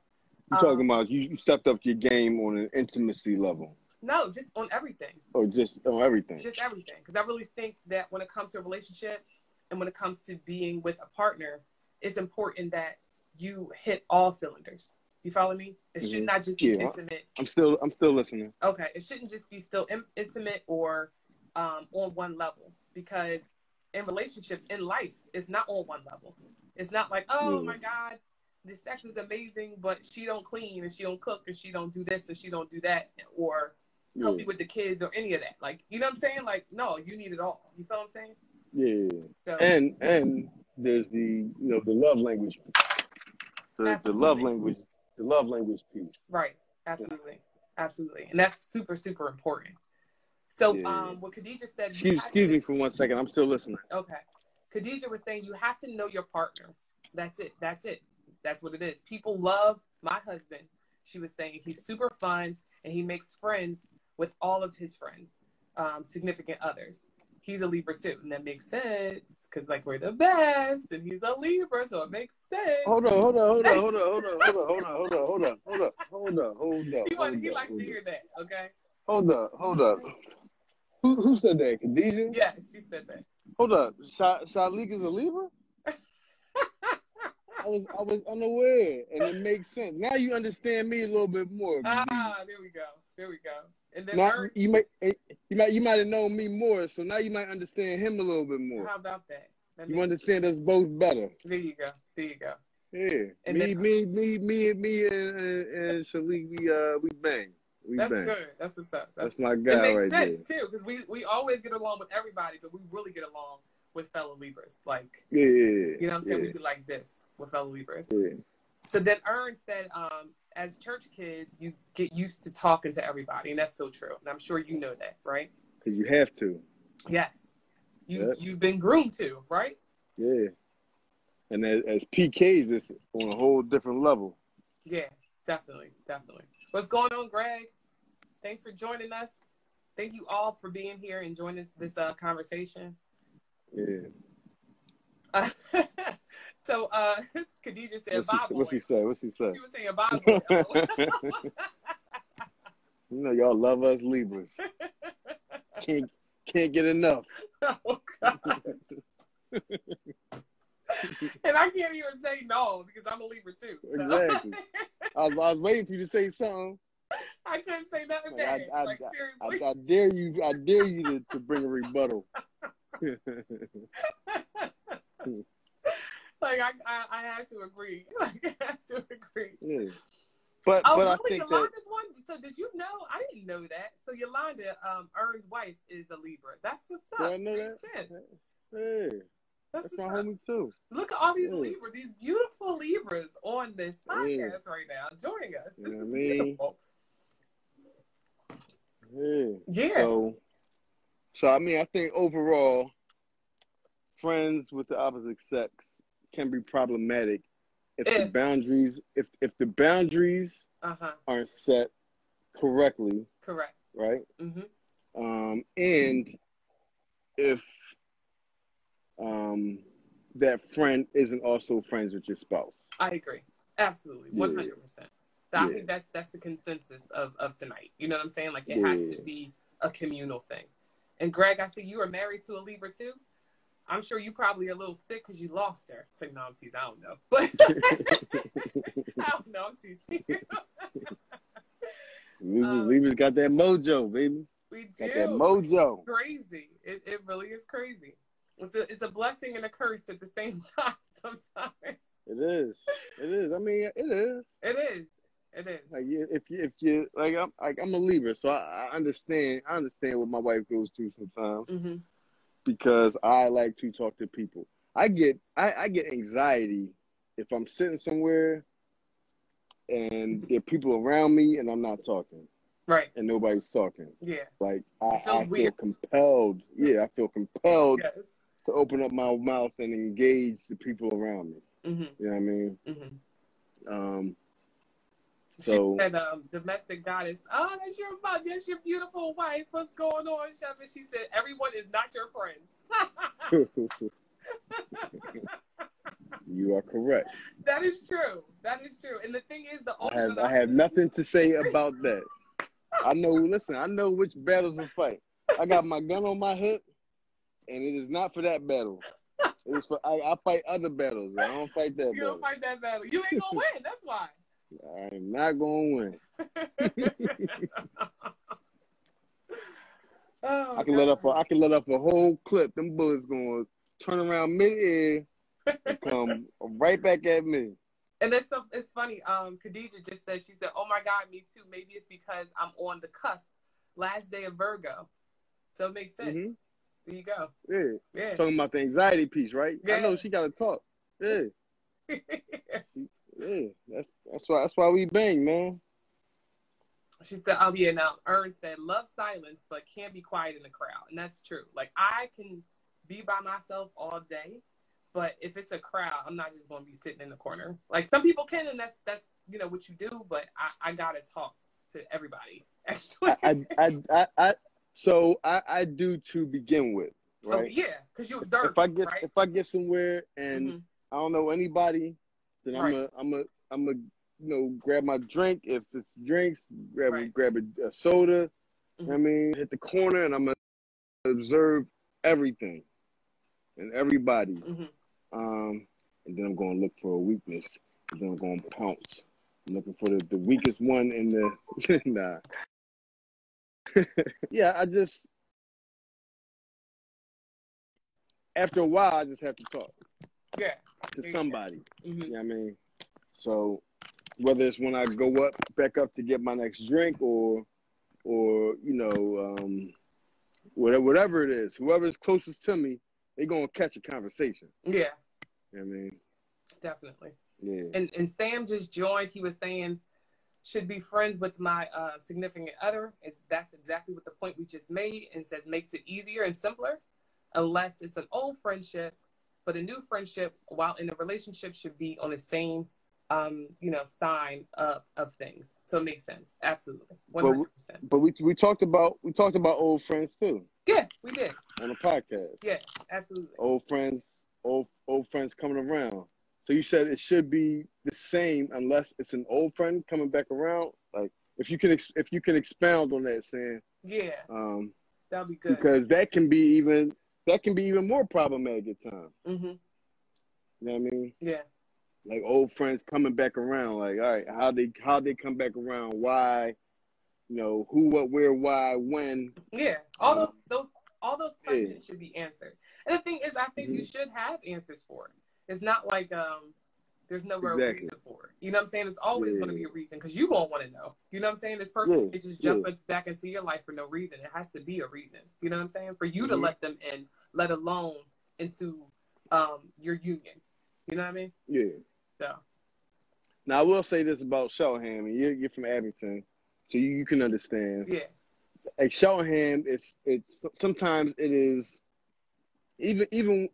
You're um, talking about you stepped up your game on an intimacy level. No, just on everything. Oh, just on everything. Just everything. Because I really think that when it comes to a relationship and when it comes to being with a partner, it's important that you hit all cylinders. You follow me? It mm-hmm. should not just be yeah, intimate. I'm still, I'm still listening. Okay, it shouldn't just be still in- intimate or um, on one level because in relationships, in life, it's not on one level. It's not like, oh yeah. my God, this sex is amazing, but she don't clean and she don't cook and she don't do this and she don't do that, or help me hmm. with the kids or any of that. Like, you know what I'm saying? Like, no, you need it all. You feel what I'm saying? Yeah. So, and and there's the you know the love language, the, the love language, the love language piece. Right. Absolutely. Yeah. Absolutely. And that's super super important. So yeah. um, what Khadija said. Excuse, excuse to, me for one second. I'm still listening. Okay. Khadija was saying you have to know your partner. That's it. That's it. That's what it is. People love my husband. She was saying he's super fun and he makes friends with all of his friends, um, significant others. He's a Libra too, and that makes sense because like we're the best, and he's a Libra, so it makes sense. Hold on, hold on, hold on, hold on, hold on, hold on, hold on, hold on, hold on, hold on, hold on, hold. He want, he likes to hear that. Okay. Hold up, hold up. Who who said that? Khadijah? Yeah, she said that. Hold up, Sha- Shalik is a Libra. <laughs> I was I was unaware, and it makes sense. Now you understand me a little bit more. Ah, there we go. There we go. And then Not, Ern, you might eh, you might you might have known me more, so now you might understand him a little bit more. how about that? that You makes- understand us both better. There you go. There you go. Yeah. And me, then- me, me, me, me, and and, and Shalik, we uh we bang. We That's bang. good. That's what's up. That's That's, my guy it makes right sense too because we we always get along with everybody, but we really get along with fellow Libras. Like there. Yeah, you know what I'm saying? yeah, We be like this with fellow Libras. yeah. So then Ern said, um, as church kids, you get used to talking to everybody, and that's so true. And I'm sure you know that, right? Cause you have to. Yes. You Yep. you've been groomed to, right? Yeah. And as, as PKs, it's on a whole different level. Yeah, definitely, definitely. What's going on, Greg? Thanks for joining us. Thank you all for being here and joining this this uh, conversation. Yeah. Uh, <laughs> so uh, <laughs> Khadija said, What's "Bye, he, boy." what's he say? What's he say? She was saying, "Bye, boy." <laughs> You know, y'all love us Libras. Can't can't get enough. oh God. <laughs> and I can't even say no because I'm a Libra too. So. Exactly. <laughs> I was, I was waiting for you to say something. I couldn't say nothing Like, I-. I- like I, seriously. I dare you. I dare you to, to bring a rebuttal. <laughs> like I, I, I had to agree. Like I had to agree. yeah. But Oh, but I really? think that Yolanda's one. So did you know? I didn't know that. So Yolanda, um, Ern's wife is a Libra. That's what's up. Did I know Makes that? sense. yeah, That's, that's my up. homie too. Look at all these Yeah. Libras, these beautiful Libras on this Yeah. podcast right now, joining us. You This know what is I mean? beautiful. Yeah. Yeah. So, so I mean, I think overall, friends with the opposite sex can be problematic if the boundaries, if if the boundaries uh huh. aren't set correctly, Correct. right? hmm Um, and if um that friend isn't also friends with your spouse. I agree. Absolutely. One hundred percent. I Yeah. think that's that's the consensus of, of tonight. You know what I'm saying? Like it has to be a communal thing. And Greg, I see you are married to a Libra too. I'm sure you probably are a little sick because you lost her. Say no, I'm teasing. I don't know, but <laughs> I don't know. I'm teasing. <laughs> Libras, Um, Libras got that mojo, baby. we Got that do. mojo. Crazy. It it really is crazy. It's a, it's a blessing and a curse at the same <laughs> time. Sometimes It is. It is. I mean, it is. it is. It is. Like you, if you, if you, like I'm, like I'm a Libra, so I, I understand. I understand what my wife goes through sometimes hmm because I like to talk to people. I get, I, I get anxiety if I'm sitting somewhere and <laughs> there are people around me and I'm not talking Right. and nobody's talking. Yeah. Like I, I feel weird. compelled. Yeah, I feel compelled Yes. To open up my mouth and engage the people around me. hmm You know what I mean? hmm Um, She So- said, um, domestic goddess. Oh, that's your mom. That's your beautiful wife. What's going on, Chef? And she said, everyone is not your friend. <laughs> you are correct. that is true. That is true. And the thing is, the I have I have nothing to say <laughs> about that. I know. Listen, I know which battles to fight. I got my gun on my hip, and it is not for that battle. It is for I, I fight other battles. I don't fight that <laughs> You battle. don't fight that battle. You ain't gonna win. That's why. I am not gonna win. <laughs> oh, I can let God. up. A, I can let up a whole clip. Them bullets gonna turn around mid-air and <laughs> come right back at me. And it's so it's funny. Um, Khadija just said she said, "Oh my God, me too." Maybe it's because I'm on the cusp, last day of Virgo, so it makes sense. Mhm. There you go. Yeah, Yeah. talking about the anxiety piece, right? Yeah. I know she got to talk. Yeah, <laughs> yeah. That's that's why that's why we bang, man. she said, "Oh yeah." Now, Ern said, "Love silence, but can't be quiet in the crowd," and that's true. Like I can be by myself all day, but if it's a crowd, I'm not just going to be sitting in the corner. Like some people can, and that's that's you know what you do. But I, I gotta talk to everybody. <laughs> Actually, I, I, I, I, so I, I do to begin with, oh, right? yeah, because you observe. if I get right? if I get somewhere and Mhm. I don't know anybody, then I'm Right. a I'm a I'm a you know grab my drink if it's drinks, grab Right. grab a, a soda. what I mean, hit the corner and I'm gonna observe everything and everybody. Mhm. Um, and then I'm gonna look for a weakness. Then I'm gonna pounce. I'm looking for the, the weakest one in the <laughs> nah. Yeah, I just after a while, I just have to talk. Yeah. To somebody. Mm-hmm. You know what I mean? So whether it's when I go up back up to get my next drink or or, you know, um whatever whatever it is, whoever's closest to me, they're gonna catch a conversation. Yeah. You know what I mean? Definitely. Yeah. And and Sam just joined. He was saying should be friends with my uh, significant other. It's that's exactly what the point we just made and says makes it easier and simpler unless it's an old friendship. But a new friendship, while in a relationship, should be on the same, um, you know, sign of of things. So it makes sense. Absolutely, one hundred percent. But we we talked about we talked about old friends too. Yeah, we did on the podcast. Yeah, absolutely. Old friends, old old friends coming around. So you said it should be the same unless it's an old friend coming back around. Like if you can ex- if you can expound on that, saying yeah, um, that'll be good because that can be even that can be even more problematic at times. Mm-hmm. You know what I mean? Yeah. Like old friends coming back around. Like all right, how they how they come back around? Why? You know who, what, where, why, when? Yeah, all those those all those questions yeah. should be answered. And the thing is, I think mm-hmm. you should have answers for it. It's not like um, there's no real exactly. reason for it. You know what I'm saying? It's always yeah. going to be a reason because you won't want to know. You know what I'm saying? This person yeah. just jump yeah. back into your life for no reason. It has to be a reason. You know what I'm saying? For you mm-hmm. to let them in, let alone into um, your union. You know what I mean? Yeah. So. Now I will say this about Cheltenham, and you're, you're from Abington, so you, you can understand. Yeah. Like Cheltenham, it's it's sometimes it is even even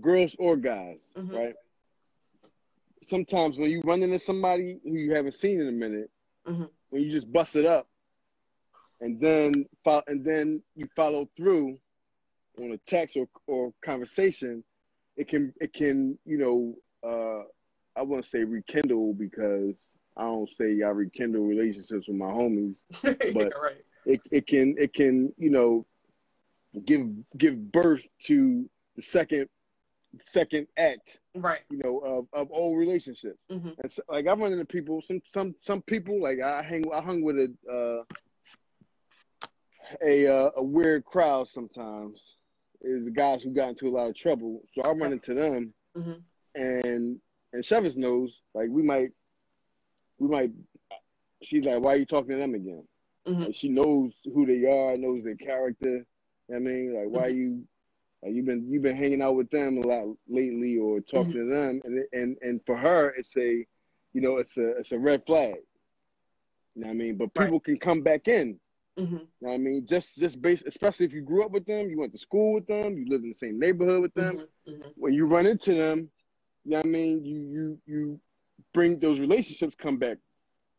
girls or guys, mm-hmm. right? Sometimes when you run into somebody who you haven't seen in a minute, mm-hmm. when you just bust it up, and then and then you follow through on a text or, or conversation, it can it can you know uh, I wouldn't say rekindle because I don't say I rekindle relationships with my homies, <laughs> but right. it it can it can you know give give birth to the second second act, right? You know, of, of old relationships. Mm-hmm. And so, like I run into people, some some some people like I hang I hung with a uh, a uh, a weird crowd sometimes. Is the guys who got into a lot of trouble, so I run into them, mm-hmm. and and Chevis knows like we might we might. She's like, why are you talking to them again? Mm-hmm. Like, she knows who they are, knows their character. I mean, like, why mm-hmm. you like you've been you've been hanging out with them a lot lately or talking mm-hmm. to them, and and and for her, it's a, you know, it's a it's a red flag. You know what I mean? But people right. can come back in. Mm-hmm. You know what I mean? Just just based, especially if you grew up with them, you went to school with them, you lived in the same neighborhood with them. Mm-hmm. mm-hmm. When you run into them, you know what I mean? You you you bring those relationships come back.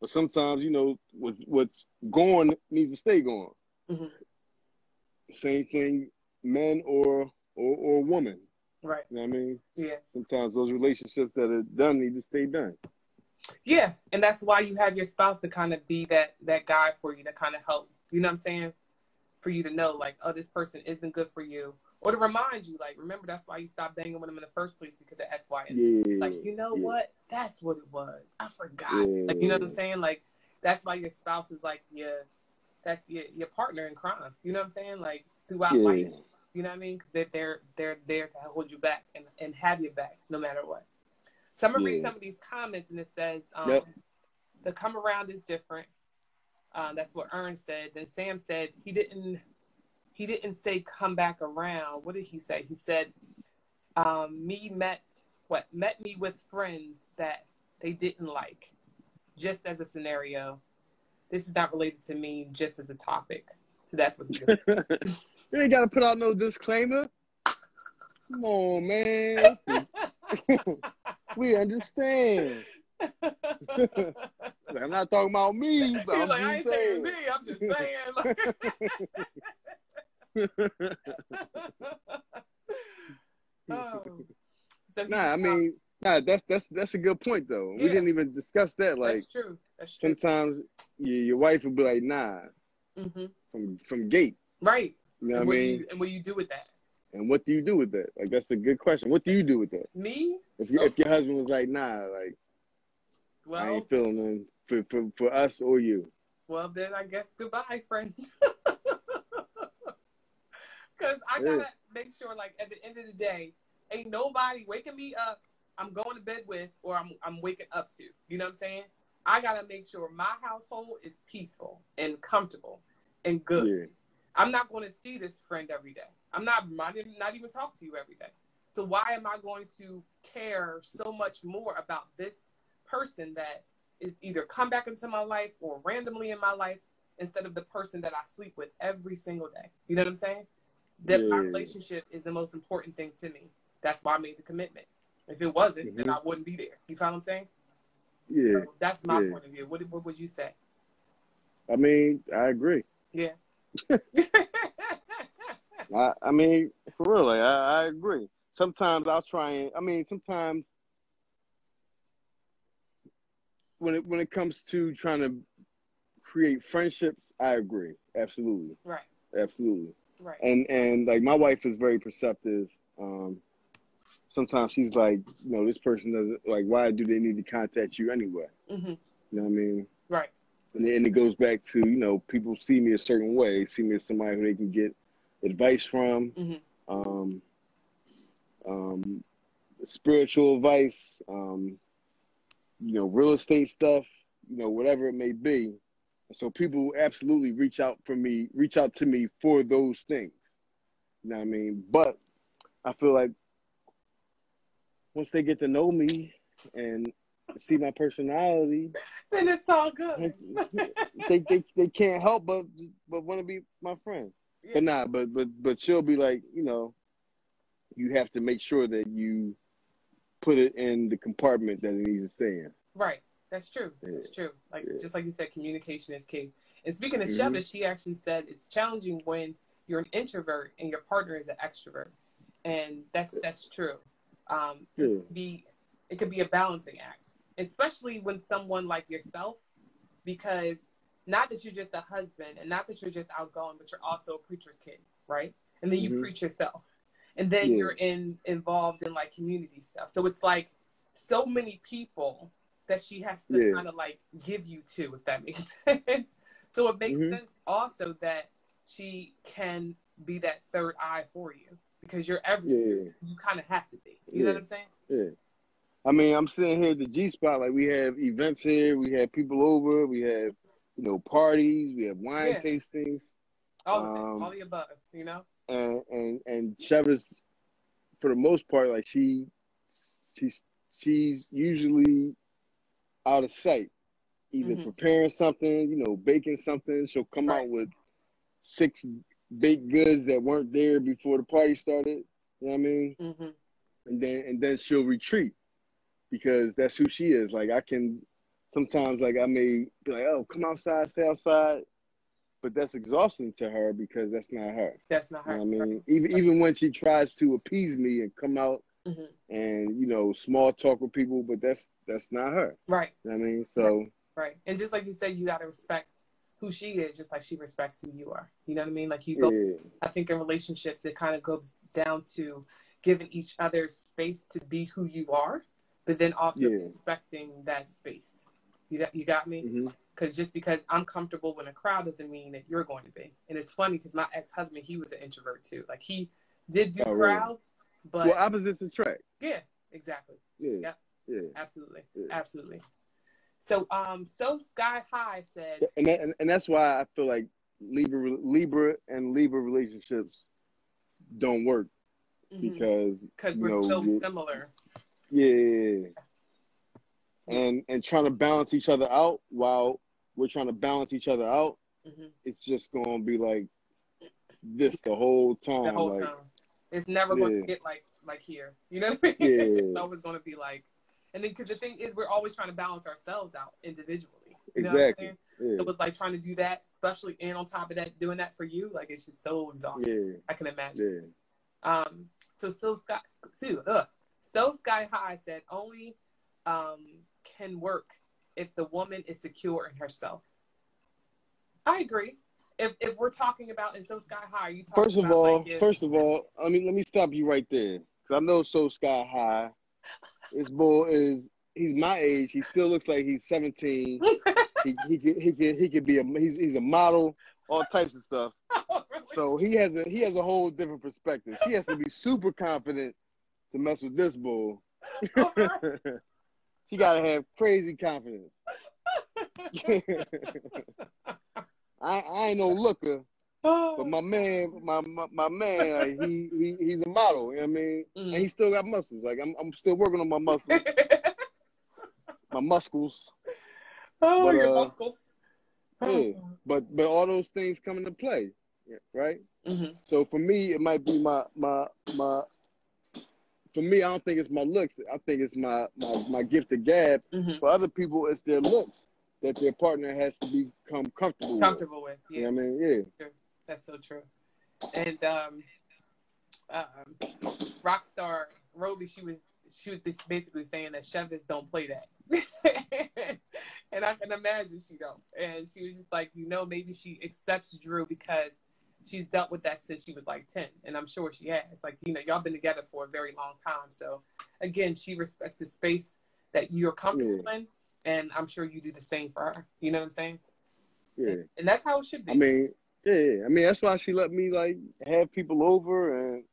But sometimes, you know, what's what's gone needs to stay gone. Mm-hmm. Same thing, men or or or woman. Right. You know what I mean? Yeah. Sometimes those relationships that are done need to stay done. Yeah, and that's why you have your spouse to kind of be that that guy for you to kind of help. You know what I'm saying? For you to know, like, oh, this person isn't good for you, or to remind you, like, remember that's why you stopped banging with them in the first place because of X, Y, and Z. Yeah, like, you know yeah. what? That's what it was. I forgot. Yeah. Like, you know what I'm saying? Like, that's why your spouse is like your, that's your your partner in crime. You know what I'm saying? Like throughout life. You know what I mean? Because they're they're they're there to hold you back and, and have you back no matter what. So I'm gonna read some of these comments, and it says um, yep. the come around is different. Um, that's what Ern said. Then Sam said he didn't he didn't say come back around. What did he say? He said um, me met what met me with friends that they didn't like, just as a scenario. This is not related to me, just as a topic. So that's what he. <laughs> you ain't gotta put out no disclaimer. Come on, man. <laughs> we understand. <laughs> I'm not talking about me, but He's I'm like, I ain't saying me. I'm just saying. <laughs> oh. So nah, I mean, nah, that's that's that's a good point though. Yeah. We didn't even discuss that. Like, that's true. That's true. sometimes your, your wife will be like, "Nah," mm-hmm. from from gate. Right. You know and what I mean? You, and what do you do with that? And what do you do with that? Like, that's a good question. What do you do with that? Me? If you, Oh. if your husband was like, "Nah," like I Well, ain't feeling them for, for for us or you. Well, then I guess goodbye, friend. <laughs> Because I gotta yeah. make sure, like, at the end of the day, ain't nobody waking me up. I'm going to bed with, or I'm I'm waking up to. You know what I'm saying? I gotta make sure my household is peaceful and comfortable and good. Yeah. I'm not going to see this friend every day. I'm not. Not even talk to you every day. So why am I going to care so much more about this person that is either come back into my life or randomly in my life instead of the person that I sleep with every single day? You know what I'm saying? That yeah. my relationship is the most important thing to me. That's why I made the commitment. If it wasn't, mm-hmm. then I wouldn't be there. You follow what I'm saying? Yeah. So that's my yeah. point of view. What, what would you say? I mean, I agree. Yeah. <laughs> I, I mean, for real, like, I, I agree. Sometimes I'll try and, I mean, sometimes when it when it comes to trying to create friendships, I agree. Absolutely. Right. Absolutely. Right. And and like my wife is very perceptive. Um, sometimes she's like, you know, this person doesn't like. Why do they need to contact you anyway? Mm-hmm. You know what I mean? Right. And, and it goes back to you know people see me a certain way, see me as somebody who they can get advice from, mm-hmm. um, um, spiritual advice, um, you know, real estate stuff, you know, whatever it may be. So people absolutely reach out for me, reach out to me for those things. You know what I mean? But I feel like once they get to know me and see my personality, then it's all good. they, they they can't help but but want to be my friend. Yeah. But nah, but but but she'll be like, you know, you have to make sure that you put it in the compartment that it needs to stay in. Right. That's true. Yeah. That's true. Like yeah. just like you said, communication is key. And speaking of mm-hmm. she actually said it's challenging when you're an introvert and your partner is an extrovert, and that's that's true. Um, yeah. be it could be a balancing act, especially when someone like yourself, because not that you're just a husband and not that you're just outgoing, but you're also a preacher's kid, right? And then you mm-hmm. preach yourself, and then you're in involved in like community stuff. So it's like so many people that she has to yeah. kind of like give you to, if that makes <laughs> sense. so it makes mm-hmm. sense also that she can be that third eye for you because you're everywhere. Yeah. You kind of have to be. You yeah. know what I'm saying? Yeah. I mean, I'm sitting here at the G spot. Like we have events here, we have people over, we have you know parties, we have wine yeah. tastings, all um, all the above. You know. And and and Chever's, for the most part, like she, she's she's usually out of sight, either mm-hmm. preparing something, you know, baking something. She'll come right. out with six baked goods that weren't there before the party started. You know what I mean? Mm-hmm. And then and then she'll retreat because that's who she is. Like I can sometimes like I may be like, oh, come outside, stay outside. But that's exhausting to her because that's not her. That's not her. You know I mean, even even when she tries to appease me and come out mm-hmm. and you know small talk with people, but that's that's not her. Right. You know I mean, so right. right. And just like you said, you got to respect who she is, just like she respects who you are. You know what I mean? Like you go. Yeah. I think in relationships, it kind of goes down to giving each other space to be who you are, but then also yeah. respecting that space. You got, you got me? Because mm-hmm. just because I'm comfortable in a crowd doesn't mean that you're going to be. And it's funny because my ex husband, he was an introvert too. Like he did do oh, crowds, but well, opposites attract. Yeah, exactly. Yeah. Yep. Yeah. Absolutely. Yeah. Absolutely. So, um, so Sky High said, and that, and, and that's why I feel like Libra, Libra, and Libra relationships don't work mm-hmm. because because we're know, so similar. Yeah. And and trying to balance each other out while we're trying to balance each other out, mm-hmm. it's just gonna be like this the whole time. The whole like, time. It's never yeah. going to get like like here. You know what I mean? Yeah. <laughs> it's always going to be like, and then because the thing is, we're always trying to balance ourselves out individually. You know exactly. Yeah. It was like trying to do that, especially and on top of that, doing that for you, like it's just so exhausting. Yeah. I can imagine. Yeah. Um. So so Sky, so, uh, so Sky High said only um can work if the woman is secure in herself. I agree if if we're talking about in so sky high, you first of all, like first of all, I mean, let me stop you right there because I know so sky high. This boy is he's my age. He still looks like he's seventeen. <laughs> he he could he could he could be a he's he's a model, all types of stuff. <laughs> Oh, really? So he has a he has a whole different perspective. She has to be super confident to mess with this bull. <laughs> She gotta have crazy confidence. <laughs> I I ain't no looker, but my man, my my, my man, like, he, he he's a model. You know what I mean? Mm. And he still got muscles. Like I'm I'm still working on my muscles. <laughs> my muscles. Oh, but, your uh, muscles. Yeah, but but all those things come into play, right? Mm-hmm. So for me, it might be my my my. For me, I don't think it's my looks. I think it's my my my gift of gab. Mm-hmm. For other people, it's their looks that their partner has to become comfortable comfortable with. with yeah. You know I mean, yeah. Sure. That's so true. And um, um, Rockstar Roby, she was she was basically saying that Chevys don't play that, <laughs> and I can imagine she don't. And she was just like, you know, maybe she accepts Drew because she's dealt with that since she was like ten, and I'm sure she has. Like, you know, y'all been together for a very long time, so again, she respects the space that you're comfortable yeah. in, and I'm sure you do the same for her. You know what I'm saying? Yeah. And that's how it should be. I mean, yeah, I mean that's why she let me like have people over and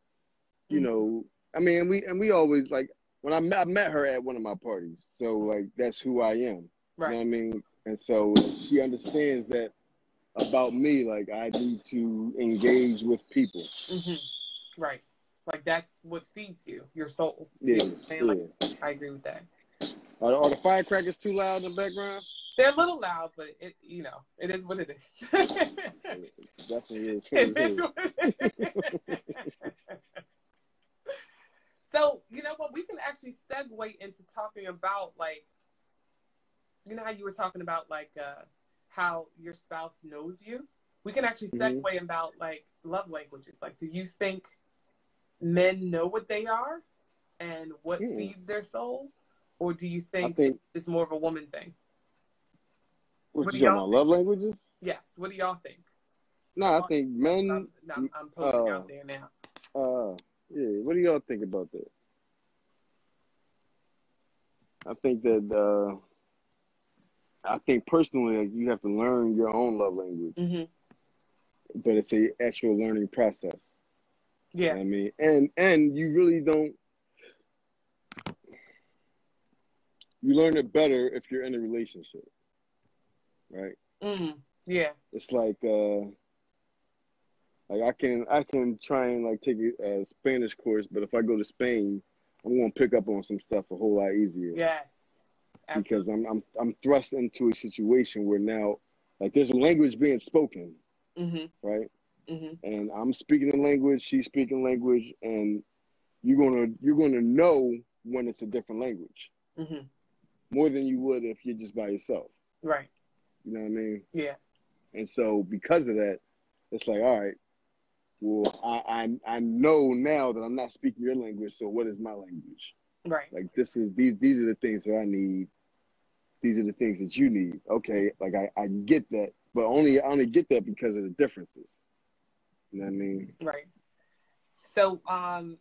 you mm-hmm. know, I mean, we and we always like when I met, I met her at one of my parties, so like that's who I am. Right. You know what I mean? And so she understands that about me. Like I need to engage with people. Mm-hmm. Right. Like that's what feeds you, your soul. Yeah. You know yeah. Like, I agree with that. Are, are the firecrackers too loud in the background? They're a little loud, but it you know it is what it is. <laughs> definitely is. It is what it is. <laughs> so you know what? We can actually segue into talking about like, you know how you were talking about like uh, how your spouse knows you. We can actually mm-hmm. segue mm-hmm. about like love languages. Like, do you think men know what they are and what mm. feeds their soul, or do you think, think it's more of a woman thing? What, what you talking about? Love languages? Yes. What do y'all think? No, I think men. I'm, I'm, I'm posting uh, out there now. Uh, yeah. What do y'all think about that? I think that. uh I think personally, you have to learn your own love language, mm-hmm. but it's a actual learning process. Yeah, you know I mean, and and you really don't. You learn it better if you're in a relationship right? Mm, yeah. It's like uh, like I can I can try and like take a, Spanish course, but if I go to Spain, I'm gonna pick up on some stuff a whole lot easier. Yes. Absolutely. Because I'm I'm I'm thrust into a situation where now like there's a language being spoken, mm-hmm. right? Mm-hmm. And I'm speaking the language, she's speaking language, and you're gonna you're gonna know when it's a different language mm-hmm. more than you would if you're just by yourself. Right. You know what I mean? Yeah. And so because of that, it's like, all right, well, I, I I know now that I'm not speaking your language, so what is my language? Right. Like this is these these are the things that I need. These are the things that you need. Okay, like I, I get that, but only I only get that because of the differences. You know what I mean? Right. So um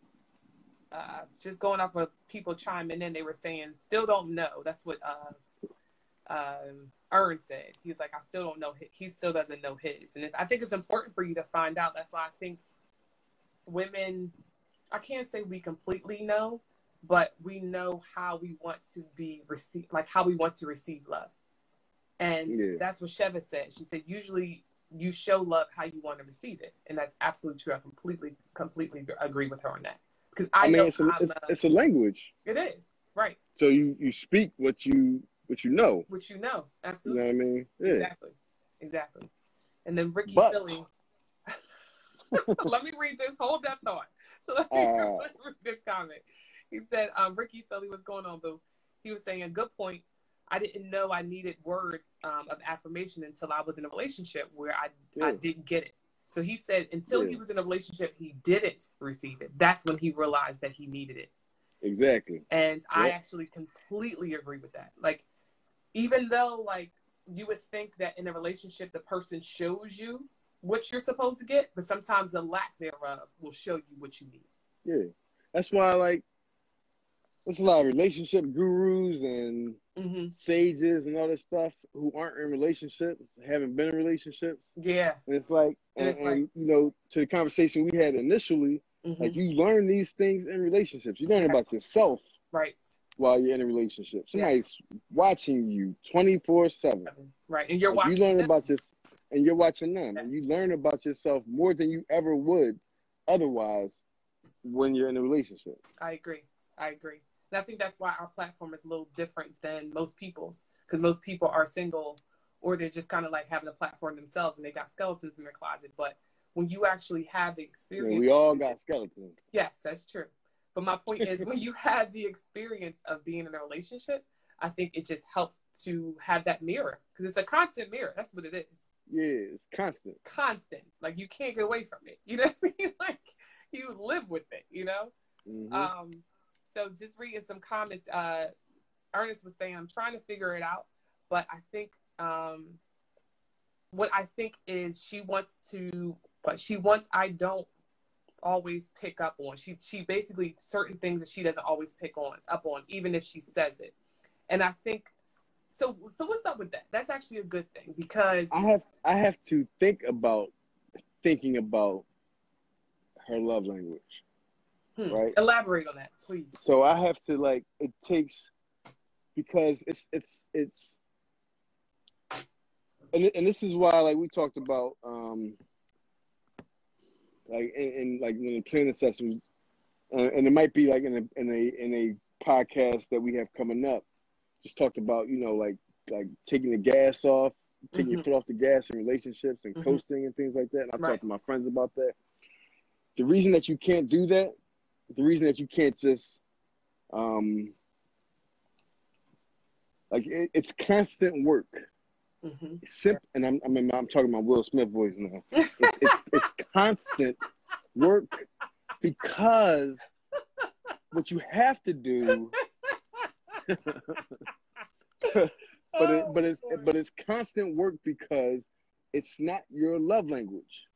uh just going off of people chiming in, they were saying still don't know. That's what uh um, Ern said. He's like, I still don't know. He still doesn't know his, and I think it's important for you to find out. That's why I think women. I can't say we completely know, but we know how we want to be received, like how we want to receive love. And yeah. that's what Sheva said. She said, usually you show love how you want to receive it. And that's absolutely true. I completely, completely agree with her on that. Because I, I mean, it's a, it's, a, it's a language. It is. Right. So you, you speak what you what you know. What you know, absolutely. You know what I mean? Yeah. Exactly, exactly. And then Ricky but... Philly. <laughs> let me read this. Hold that thought. So let me, uh... <laughs> read this comment. He said, um, "Ricky Philly, what's going on, boo?" He was saying, "A good point. I didn't know I needed words um, of affirmation until I was in a relationship where I yeah. I didn't get it." So he said, until yeah. he was in a relationship, he didn't receive it. That's when he realized that he needed it. Exactly. And yep. I actually completely agree with that. Like even though like you would think that in a relationship the person shows you what you're supposed to get, but sometimes the lack thereof will show you what you need. Yeah, that's why like there's a lot of relationship gurus and mm-hmm. sages and all this stuff who aren't in relationships, haven't been in relationships. Yeah. And it's like, and, and, and you know, to the conversation we had initially, mm-hmm. like you learn these things in relationships. You learn about yourself. Right. While you're in a relationship. Somebody's yes. watching you 24 7. Right. And you're like watching. You learn them. about this, and you're watching them. Yes. And you learn about yourself more than you ever would otherwise when you're in a relationship. I agree. I agree. And I think that's why our platform is a little different than most people's because most people are single or they're just kind of like having a platform themselves and they got skeletons in their closet. But when you actually have the experience, yeah, we all got skeletons. Yes, that's true. But my point is, when you have the experience of being in a relationship, I think it just helps to have that mirror because it's a constant mirror. That's what it is. Yeah, it's constant. Constant. Like you can't get away from it. You know what I mean? <laughs> Like you live with it. You know. Mm-hmm. Um, so just reading some comments, uh, Ernest was saying, I'm trying to figure it out, but I think um, what I think is she wants to, but she wants I don't always pick up on. She she basically certain things that she doesn't always pick on up on, even if she says it. And I think so. So what's up with that? That's actually a good thing because I have I have to think about thinking about her love language. Hmm. Right. Elaborate on that, please. So I have to like it takes because it's it's it's and and this is why like we talked about um like in, in like when the plan assessment uh, and it might be like in a in a in a podcast that we have coming up just talked about you know like like taking the gas off taking mm-hmm. your foot off the gas in relationships and mm-hmm. coasting and things like that and i've right. talked to my friends about that the reason that you can't do that the reason that you can't just um like it, it's constant work. Mm-hmm. Simple, and I'm, I'm I'm talking about Will Smith voice now. <laughs> It's, it's, it's constant work because what you have to do. <laughs> but it, but it's but it's constant work because it's not your love language.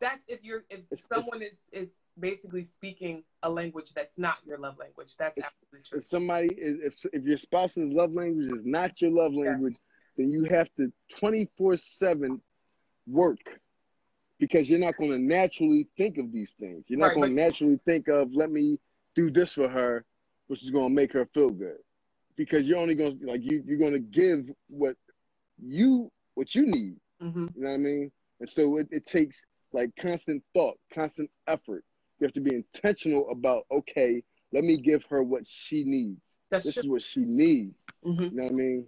That's if you're if it's, someone it's, is is basically speaking a language that's not your love language. That's absolutely true. If somebody is, if if your spouse's love language is not your love language, yes. then you have to twenty four seven work because you're not going to naturally think of these things. You're not right, going to naturally think of let me do this for her, which is going to make her feel good, because you're only going to like you you're going to give what you what you need. Mm-hmm. You know what I mean? And so it, it takes like constant thought, constant effort, you have to be intentional about okay let me give her what she needs. That's this true. is what she needs. Mm-hmm. you know what i mean?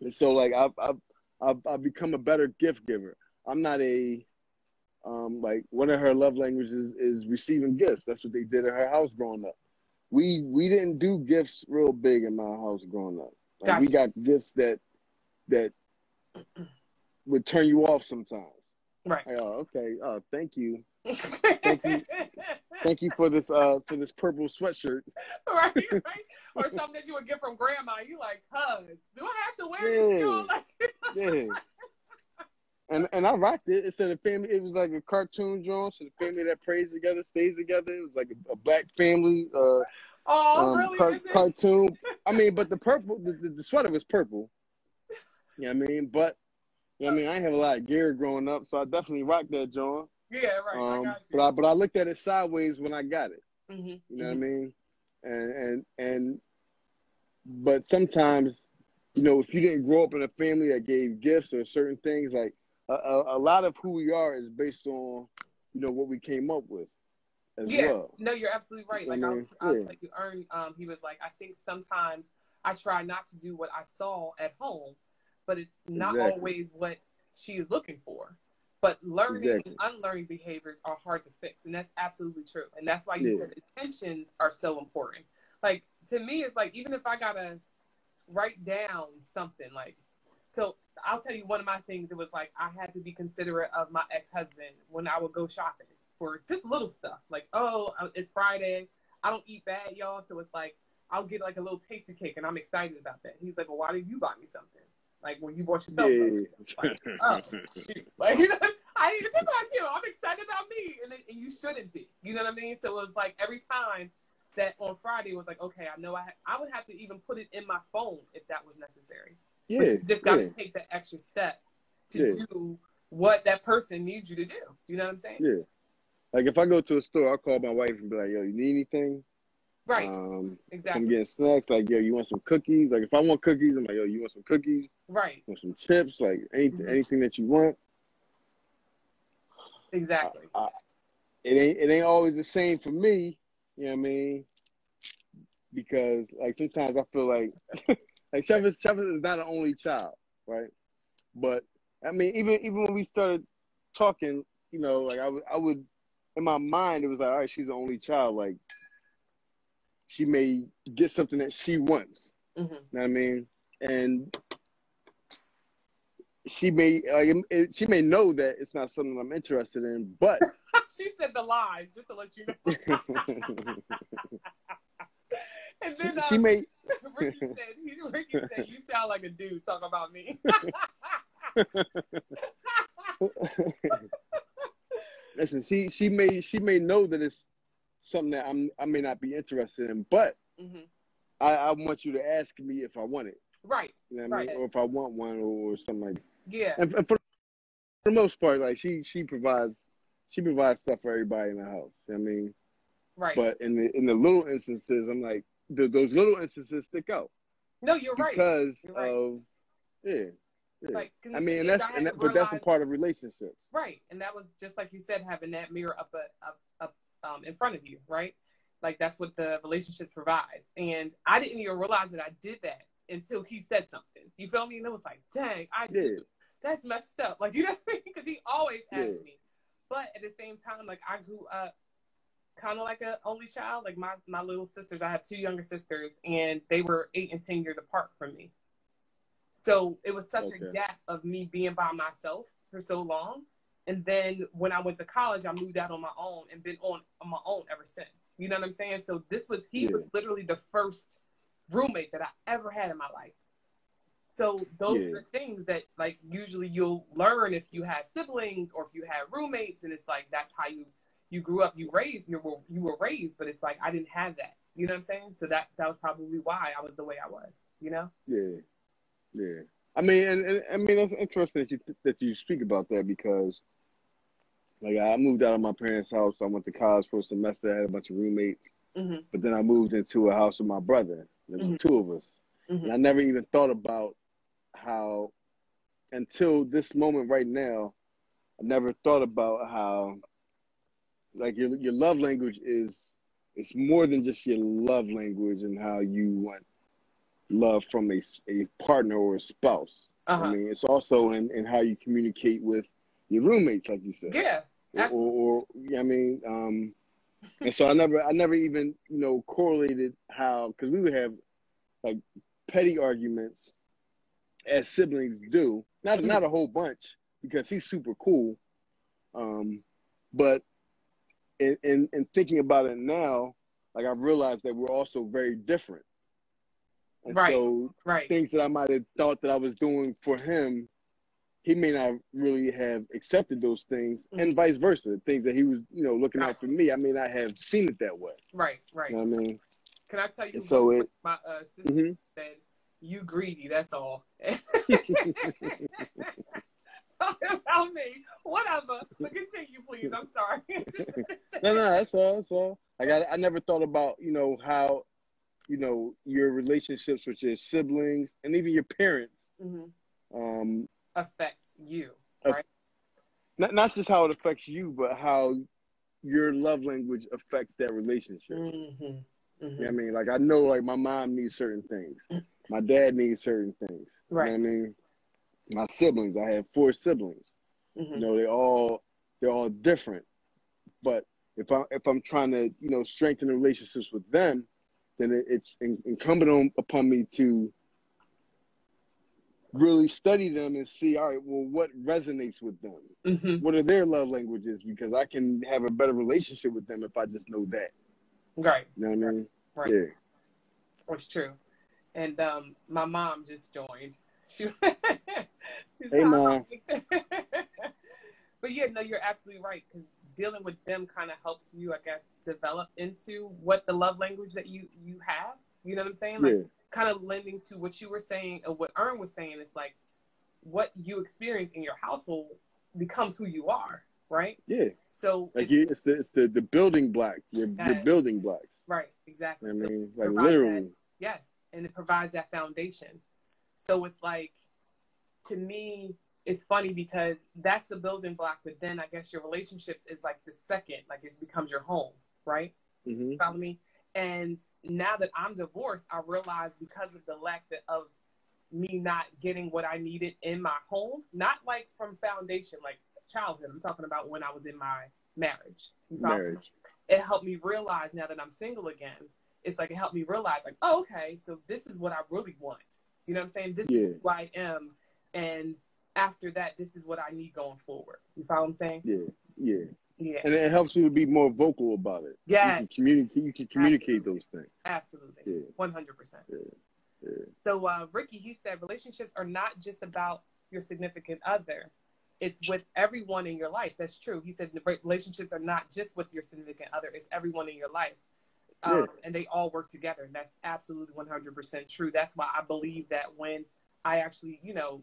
And so like I've, I've i've i've become a better gift giver. I'm not a um like one of her love languages is receiving gifts. That's what they did at her house growing up. We we didn't do gifts real big in my house growing up. Like, gotcha. we got gifts that that would turn you off sometimes right oh okay oh thank you <laughs> thank you Thank you for this uh for this purple sweatshirt. <laughs> right, right. Or something that you would get from grandma. You like, cuz, do I have to wear yeah. this? Like, <laughs> yeah. And and I rocked it. It said a family. It was like a cartoon drawing. So the family that prays together stays together. It was like a, a black family. Uh, oh, um, really? Car- cartoon. I mean, but the purple, the, the, the sweater was purple. You know what I mean? But you know what I mean, I didn't have a lot of gear growing up, so I definitely rocked that, John. Yeah, right. Um, I but I but I looked at it sideways when I got it. Mm-hmm. You know mm-hmm. what I mm-hmm. mean? And and and but sometimes, you know, if you didn't grow up in a family that gave gifts or certain things, like a, a, a lot of who we are is based on, you know, what we came up with. As yeah, well. no, you're absolutely right. Like I, was, I was like, you earn. Um, he was like, I think sometimes I try not to do what I saw at home, but it's not exactly. always what she is looking for. But learning exactly. and unlearning behaviors are hard to fix, and that's absolutely true. And that's why you yeah. said intentions are so important. Like to me, it's like even if I gotta write down something, like so I'll tell you one of my things. It was like I had to be considerate of my ex husband when I would go shopping for just little stuff, like oh uh, it's Friday, I don't eat bad, y'all, so it's like I'll get like a little tasty cake, and I'm excited about that. He's like, well, why did you buy me something? Like when you bought yourself yeah. Like, oh. <laughs> Like, <laughs> you know, I didn't think about you. I'm excited about me. And, and you shouldn't be. You know what I mean? So it was like every time that on Friday was like, okay, I know I ha- I would have to even put it in my phone if that was necessary. Yeah, just got to take that extra step to Yeah. do what that person needs you to do. You know what I'm saying? Yeah. Like if I go to a store, I'll call my wife and be like, "Yo, you need anything? Right. Um, exactly. I'm getting snacks. Like, yo, you want some cookies? Like, if I want cookies, I'm like, yo, you want some cookies? right. Want some chips? Like, anything, Mhm. anything that you want. Exactly. I, it ain't, it ain't always the same for me. You know what I mean? Because like sometimes I feel like, <laughs> like Travis, Travis is not an only child, right? But I mean, even even when we started talking, you know, like I would, I would, in my mind, it was like, all right, she's the only child. Like, she may get something that she wants. hmm You know what I mean? And she may like it- she may know that it's not something I'm interested in, but <laughs> she said the lies just to let you know. <laughs> and she, then she um, may <laughs> Ricky said, he, Ricky said, you sound like a dude talking about me. listen. She she may she may know that it's something that I'm I may not be interested in, but hmm I, I want you to ask me if I want it. Right. You know what I mean? Right. Or if I want one or, or something like that. Yeah. And, and for, for the most part, like she she provides she provides stuff for everybody in the house. You know what I mean? Right. But in the in the little instances, I'm like th- those little instances stick out no, you're right. because right. of yeah. yeah. Like, I mean, and that's and that, but that's a part of relationships. Right, and that was just like you said, having that mirror up, a, up, up um, in front of you, right? Like that's what the relationship provides. And I didn't even realize that I did that until he said something. You feel me? And it was like, dang, I Yeah. That's messed up. Like <laughs> you know what I mean? Because he always asks Yeah. me. But at the same time, like I grew up kind of like an only child. Like my my little sisters, I have two younger sisters, and they were eight and ten years apart from me. So it was such a gap of me being by myself for so long. And then when I went to college, I moved out on my own and been on, on my own ever since. You know what I'm saying? So this was he was literally the first roommate that I ever had in my life. So those Yeah. are things that like usually you'll learn if you have siblings or if you have roommates, and it's like that's how you you grew up, you raised, you were you were raised, but it's like I didn't have that. You know what I'm saying? So that that was probably why I was the way I was. You know? Yeah, yeah. I mean, and, and I mean, it's interesting that you that you speak about that because, like, I moved out of my parents' house. I went to college for a semester. I had a bunch of roommates, hmm but then I moved into a house with my brother. There Mhm. two of us, Mhm. and I never even thought about how, until this moment right now, I never thought about how, like, your your love language is it's more than just your love language and how you want love from a, a partner or a spouse. Uh huh. I mean, it's also in, in how you communicate with your roommates, like you said. Yeah. Or, or, or yeah, I mean, um, and so I never, I never even, you know, correlated how, because we would have like petty arguments as siblings do. Not, not a whole bunch because he's super cool. Um, but in, in, in thinking about it now, like I've realized that we're also very different. And Right. so Right. things that I might have thought that I was doing for him, he may not really have accepted those things, and Mhm. vice versa. the Things that he was, you know, looking out for me, I may not have seen it that way. Right. Right. You know what I mean? Can I tell you? So it- my uh, sister Mhm. said, "You greedy." That's all. <laughs> <laughs> Talking about me. Whatever. But continue, please. I'm sorry. <laughs> No, no, that's all. That's all. Like I, I never thought about, you know, how, you know, your relationships with your siblings and even your parents, Mhm. um, Affects you. Right? Not not just how it affects you, but how your love language affects that relationship. Mm-hmm. You know what I mean? Like I know like my mom needs certain things. My dad needs certain things. Right. You know I mean? My siblings, I have four siblings. hmm You know, they all they're all different. But if I if I'm trying to, you know, strengthen the relationships with them, then it, it's in, incumbent on, upon me to really study them and see, all right, well, what resonates with them? hmm What are their love languages? Because I can have a better relationship with them if I just know that. Right. You know what I mean? Right. Yeah. It's true. And um, my mom just joined. She, <laughs> she's Hey. Mom. <laughs> but yeah, no, you're absolutely right because dealing with them kind of helps you, I guess, develop into what the love language that you you have. You know what I'm saying? Like, yeah. Kind of lending to what you were saying and what Ern was saying. is like what you experience in your household becomes who you are, right? Yeah. So like you, it's the it's the, the building blocks. Your yes. your building blocks. Right. Exactly. I mean, so like literally. That, yes, and it provides that foundation. So it's like, to me, it's funny because that's the building block, but then I guess your relationships is like the second, like it becomes your home, right? Mm-hmm. Follow me. And now that I'm divorced, I realize because of the lack of me not getting what I needed in my home, not like from foundation, like childhood. I'm talking about when I was in my marriage. Marriage. It helped me realize now that I'm single again. It's like it helped me realize, like, oh, okay, so this is what I really want. You know what I'm saying? This yeah. is who I am, and after that, this is what I need going forward. You follow what I'm saying? Yeah, yeah, yeah. And it helps you to be more vocal about it. Yeah, you can communicate. You can communicate Absolutely. those things. Absolutely, one hundred percent. So, uh, Ricky, he said relationships are not just about your significant other. It's with everyone in your life. That's true. He said relationships are not just with your significant other. It's everyone in your life. Um, yeah. And they all work together. And that's absolutely 100% true. That's why I believe that when I actually, you know,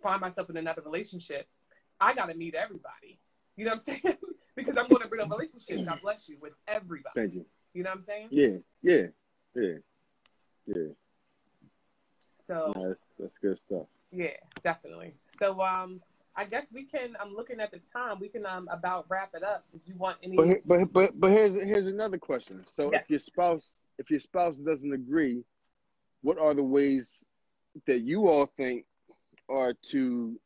find myself in another relationship, I got to meet everybody. You know what I'm saying? <laughs> because I'm going to bring a relationship, God bless you, with everybody. Thank you. You know what I'm saying? Yeah, yeah, yeah, yeah. So yeah, that's, that's good stuff. Yeah, definitely. So um, I guess we can. I'm looking at the time. We can um about wrap it up. If you want any? But but but, but here's here's another question. So yes. if your spouse if your spouse doesn't agree, what are the ways that you all think are to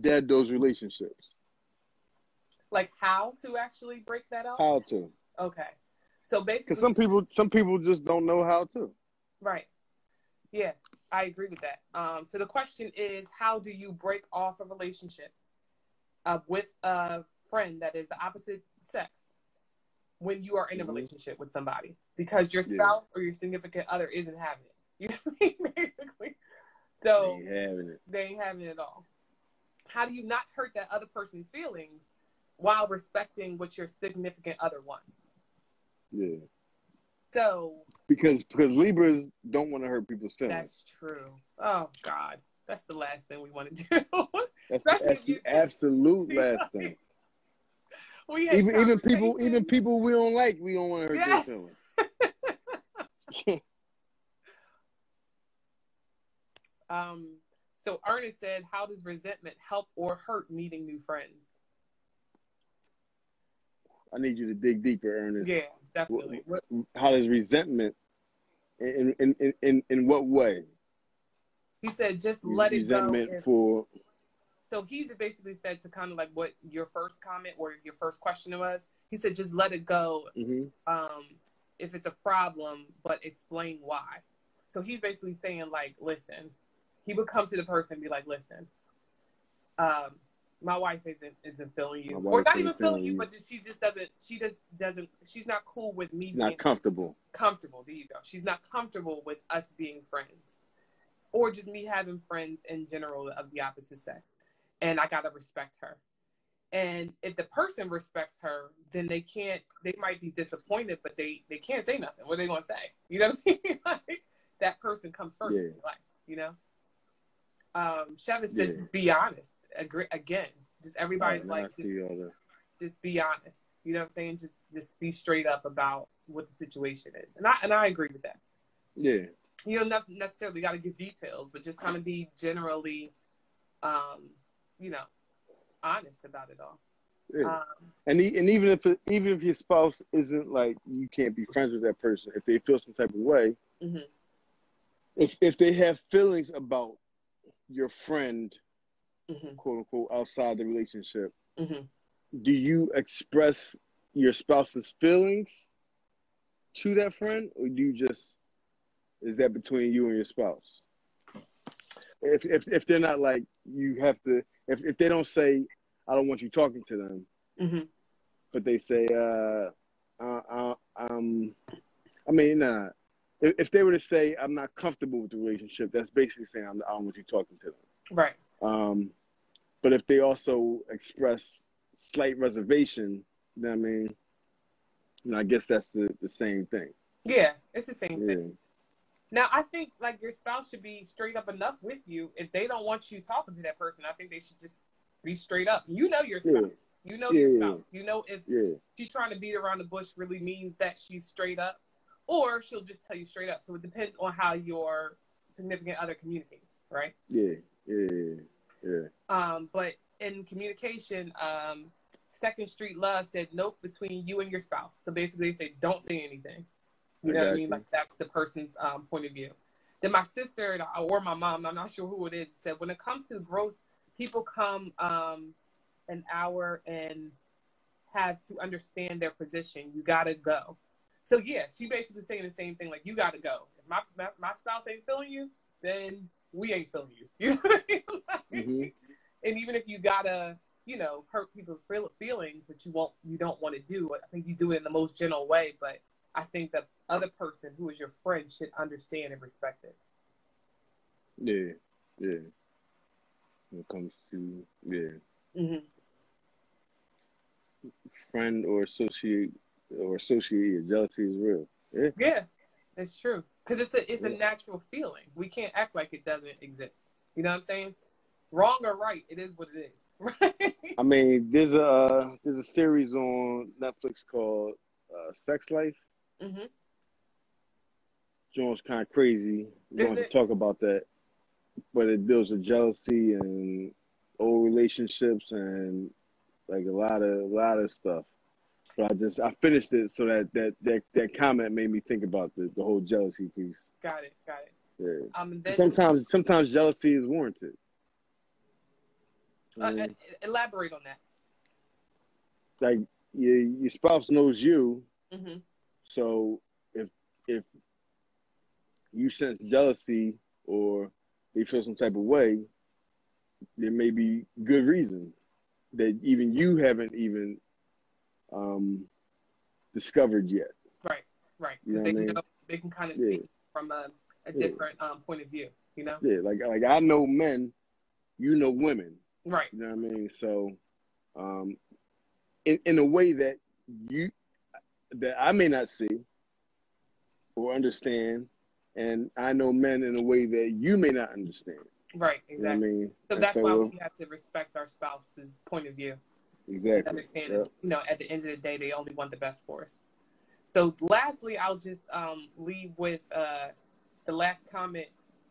dead those relationships? Like how to actually break that up? How to? Okay. So basically, because some people some people just don't know how to. Right. Yeah, I agree with that. Um, so the question is, how do you break off a relationship uh, with a friend that is the opposite sex when you are in a mm-hmm. relationship with somebody because your spouse yeah. or your significant other isn't having it? <laughs> You know what I mean? Basically. So they ain't having it. They ain't having it at all. How do you not hurt that other person's feelings while respecting what your significant other wants? Yeah. So because because Libras don't want to hurt people's feelings. That's true. Oh God, that's the last thing we want to do. that's, <laughs> that's the absolute <laughs> last thing. <laughs> We even even people even people we don't like we don't want to hurt yes. their feelings. um. So Ernest said, "How does resentment help or hurt meeting new friends?" I need you to dig deeper, Ernest. Yeah, definitely. How does resentment, in in in in, in what way? He said, just let resentment it go. Resentment for. So he's basically said to kind of like what your first comment or your first question was. He said, just let it go. Mm-hmm. Um, if it's a problem, but explain why. So he's basically saying like, listen. He would come to the person and be like, listen. Um, my wife isn't isn't feeling you, or not even feeling you, but just, she just doesn't. She just doesn't. She's not cool with me. Not comfortable. Comfortable. There you go. She's not comfortable with us being friends, or just me having friends in general of the opposite sex, and I gotta respect her. And if the person respects her, then they can't. They might be disappointed, but they they can't say nothing. What are they gonna say? You know what I mean? <laughs> like that person comes first yeah. in your life. You know. Um, Chevy said, yeah. just be honest agree again. Just everybody's like, just, just be honest. You know what I'm saying? Just just be straight up about what the situation is, and I and I agree with that. Yeah. You don't necessarily got to give details, but just kind of be generally, um, you know, honest about it all. Yeah. Um, and and even if it, even if your spouse isn't like you can't be friends with that person if they feel some type of way, mm-hmm. if if they have feelings about your friend mm-hmm. quote unquote, outside the relationship, mm-hmm. do you express your spouse's feelings to that friend, or do you just is that between you and your spouse? If if if they're not like you have to, if if they don't say, I don't want you talking to them, mm-hmm. but they say, uh, uh, uh um, I mean, nah. If, if they were to say, I'm not comfortable with the relationship, that's basically saying I'm, I don't want you talking to them. Right. Um, but if they also express slight reservation, then I mean, you know, I guess that's the the same thing. Yeah, it's the same yeah. thing. Now, I think like your spouse should be straight up enough with you. If they don't want you talking to that person, I think they should just be straight up. You know your spouse. Yeah. You know yeah. your spouse. You know if she's trying to beat around the bush really means that she's straight up, or she'll just tell you straight up. So it depends on how your significant other communicates, right? Yeah, yeah, yeah. Um, but in communication, um, Second Street Love said nope between you and your spouse. So basically, they say don't say anything. You know what I mean? Like that's the person's um, point of view. Then my sister or my mom, I'm not sure who it is, said when it comes to growth, people come um, an hour and have to understand their position. You gotta go. So yeah, she basically saying the same thing. Like you gotta go. If my my, my spouse ain't feeling you, then we ain't feeling you. <laughs> You know I mean? like, mm-hmm. And even if you gotta, you know, hurt people's feelings, which you won't, you don't want to do. I think you do it in the most gentle way. But I think the other person who is your friend should understand and respect it. Yeah, yeah. When it comes to yeah, mm-hmm. friend or associate or associate jealousy is real. Yeah, yeah, it's true because it's a it's yeah. a natural feeling. We can't act like it doesn't exist. You know what I'm saying? Wrong or right, it is what it is. Right? <laughs> I mean, there's a there's a series on Netflix called uh, Sex Life. Mm-hmm. Jones kind of crazy. We want to talk about that, but it deals with jealousy and old relationships and like a lot of a lot of stuff. But I just I finished it so that that that, that comment made me think about the, the whole jealousy piece. Got it. Got it. Yeah. Um, then, sometimes sometimes jealousy is warranted. Uh, uh, elaborate on that. Like your your spouse knows you, mm-hmm. so if if you sense jealousy or they feel some type of way, there may be good reason that even you haven't even um, discovered yet. Right, right. Because they, know, they can kind of yeah. see from a, a different yeah. um, point of view. You know. Yeah, like like I know men, you know women. Right. You know what I mean? So, um, in in a way that you that I may not see or understand, and I know men in a way that you may not understand. Right, exactly. You know I mean? So that's so, why we have to respect our spouse's point of view. Exactly. Understand yep. you know, at the end of the day, they only want the best for us. So, lastly, I'll just um, leave with uh, the last comment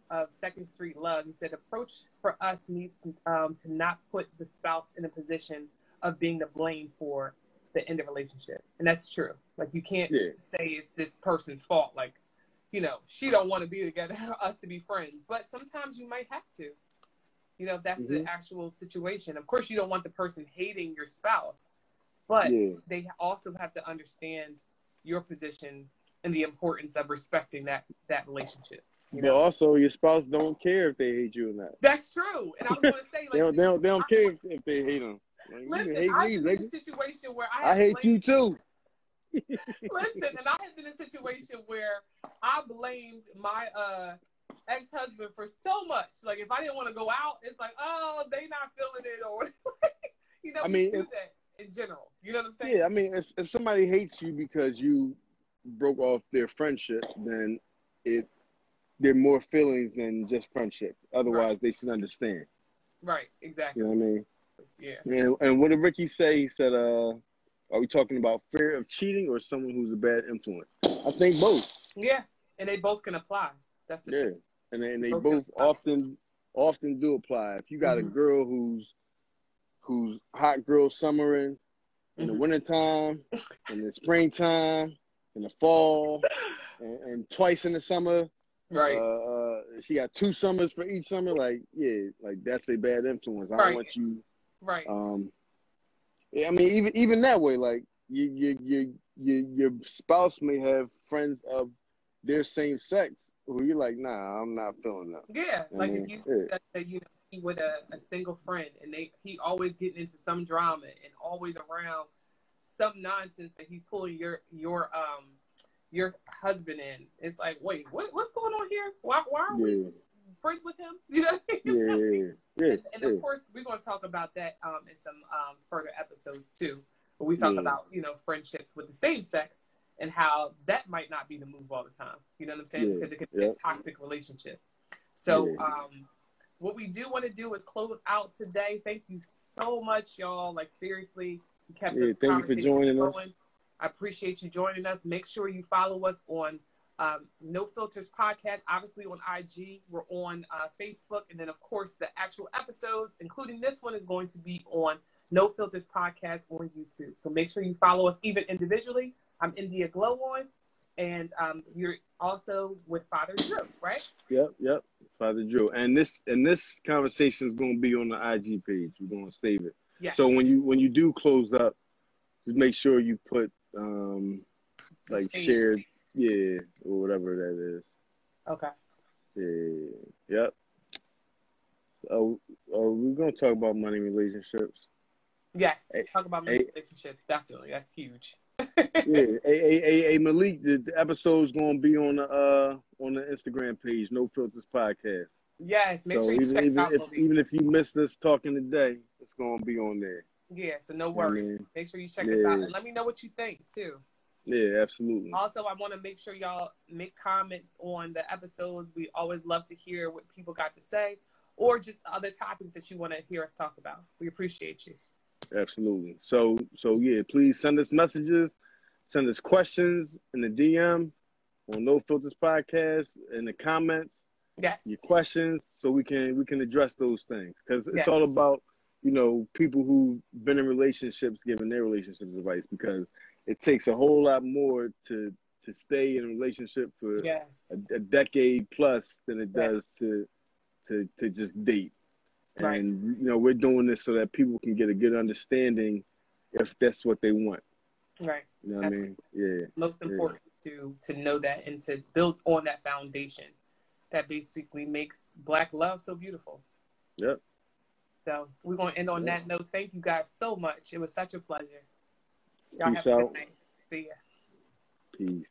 of Second Street Love. He said, "Approach for us needs um, to not put the spouse in a position of being the blame for the end of relationship, and that's true. Like you can't yeah. say it's this person's fault. Like, you know, she don't want to be together, <laughs> us to be friends. But sometimes you might have to. You know, that's mm-hmm. the actual situation. Of course, you don't want the person hating your spouse, but yeah. they also have to understand your position and the importance of respecting that that relationship. You know? But also, your spouse don't care if they hate you or not. That's true. And I was going to say, <laughs> like, they don't, they don't, they don't care if they hate them. Like, listen, hate I've me, been in a situation where I, I hate you too. listen, and I have been in a situation where I blamed my uh ex husband for so much. Like if I didn't want to go out, it's like, oh, they not feeling it, or <laughs> you know, I mean, if, that in general. You know what I'm saying? Yeah, I mean, if if somebody hates you because you broke off their friendship, then it they're more feelings than just friendship. Otherwise, right. they should understand. Right. Exactly. You know what I mean? Yeah. And, and what did Ricky say? He said, uh, "Are we talking about fear of cheating or someone who's a bad influence?" I think both. Yeah, and they both can apply. That's the yeah. Thing and they, and they both often often do apply. If you got mm-hmm. a girl who's who's hot girl summering in mm-hmm. the wintertime, in the springtime, in the fall, and, and twice in the summer. Right. Uh, uh, she got two summers for each summer. Like, yeah, like that's a bad influence. I right. don't want you. Right. Um. Yeah, I mean, even even that way, like you, you, you, you, your spouse may have friends of their same sex, who you like, nah, I'm not feeling that. Yeah, like mean, if you yeah. that, you know he with a, a single friend and they he always getting into some drama and always around some nonsense that he's pulling your your um your husband in. It's like, wait, what what's going on here? Why why are yeah. we friends with him. <laughs> You know. Yeah, yeah, yeah. And, and of course, we're going to talk about that um, in some um, further episodes too. But we talk about you know friendships with the same sex and how that might not be the move all the time. You know what I'm saying? Because it could be a toxic relationship. So, um, what we do want to do is close out today. Thank you so much, y'all. Like seriously, you kept yeah, the thank you for joining going. us. I appreciate you joining us. Make sure you follow us on um, No Filters Podcast, obviously on IG. We're on uh, Facebook. And then, of course, the actual episodes, including this one, is going to be on No Filters Podcast on YouTube. So make sure you follow us even individually. I'm India Glow on. And um, you're also with Father Drew, right? Yep, yep, Father Drew. And this and this conversation is going to be on the IG page. We're going to save it. Yes. So when you when you do close up, just make sure you put um, like shared yeah, or whatever that is. Okay. Yeah. Yep. Oh, oh, we're gonna talk about money relationships. Yes, talk about money relationships. Definitely, that's huge. Yeah, a, a, a, Malik, the, the episode's gonna be on the uh on the Instagram page, No Filters Podcast. Yes, make so sure you even, check even out. If, even if you missed us talking today, it's gonna be on there. Yeah, so no worries. Mean, make sure you check yeah. us out and let me know what you think too. Yeah, absolutely. Also, I want to make sure y'all make comments on the episodes. We always love to hear what people got to say or just other topics that you want to hear us talk about. We appreciate you. Absolutely. So, so yeah, please send us messages, send us questions in the DM on No Filters Podcast in the comments. Yes. Your questions, so we can we can address those things because it's yes. all about you know people who've been in relationships giving their relationships advice because it takes a whole lot more to to stay in a relationship for yes. a, a, decade plus than it does yes. to to to just date. Right. And you know, we're doing this so that people can get a good understanding if that's what they want. Right. You know what that's I mean? Yeah. Most important yeah. to to know that and to build on that foundation that basically makes black love so beautiful. Yep. So we're gonna end on that note. Thank you guys so much. It was such a pleasure. Y'all Peace have a good out. Night. See ya. Peace.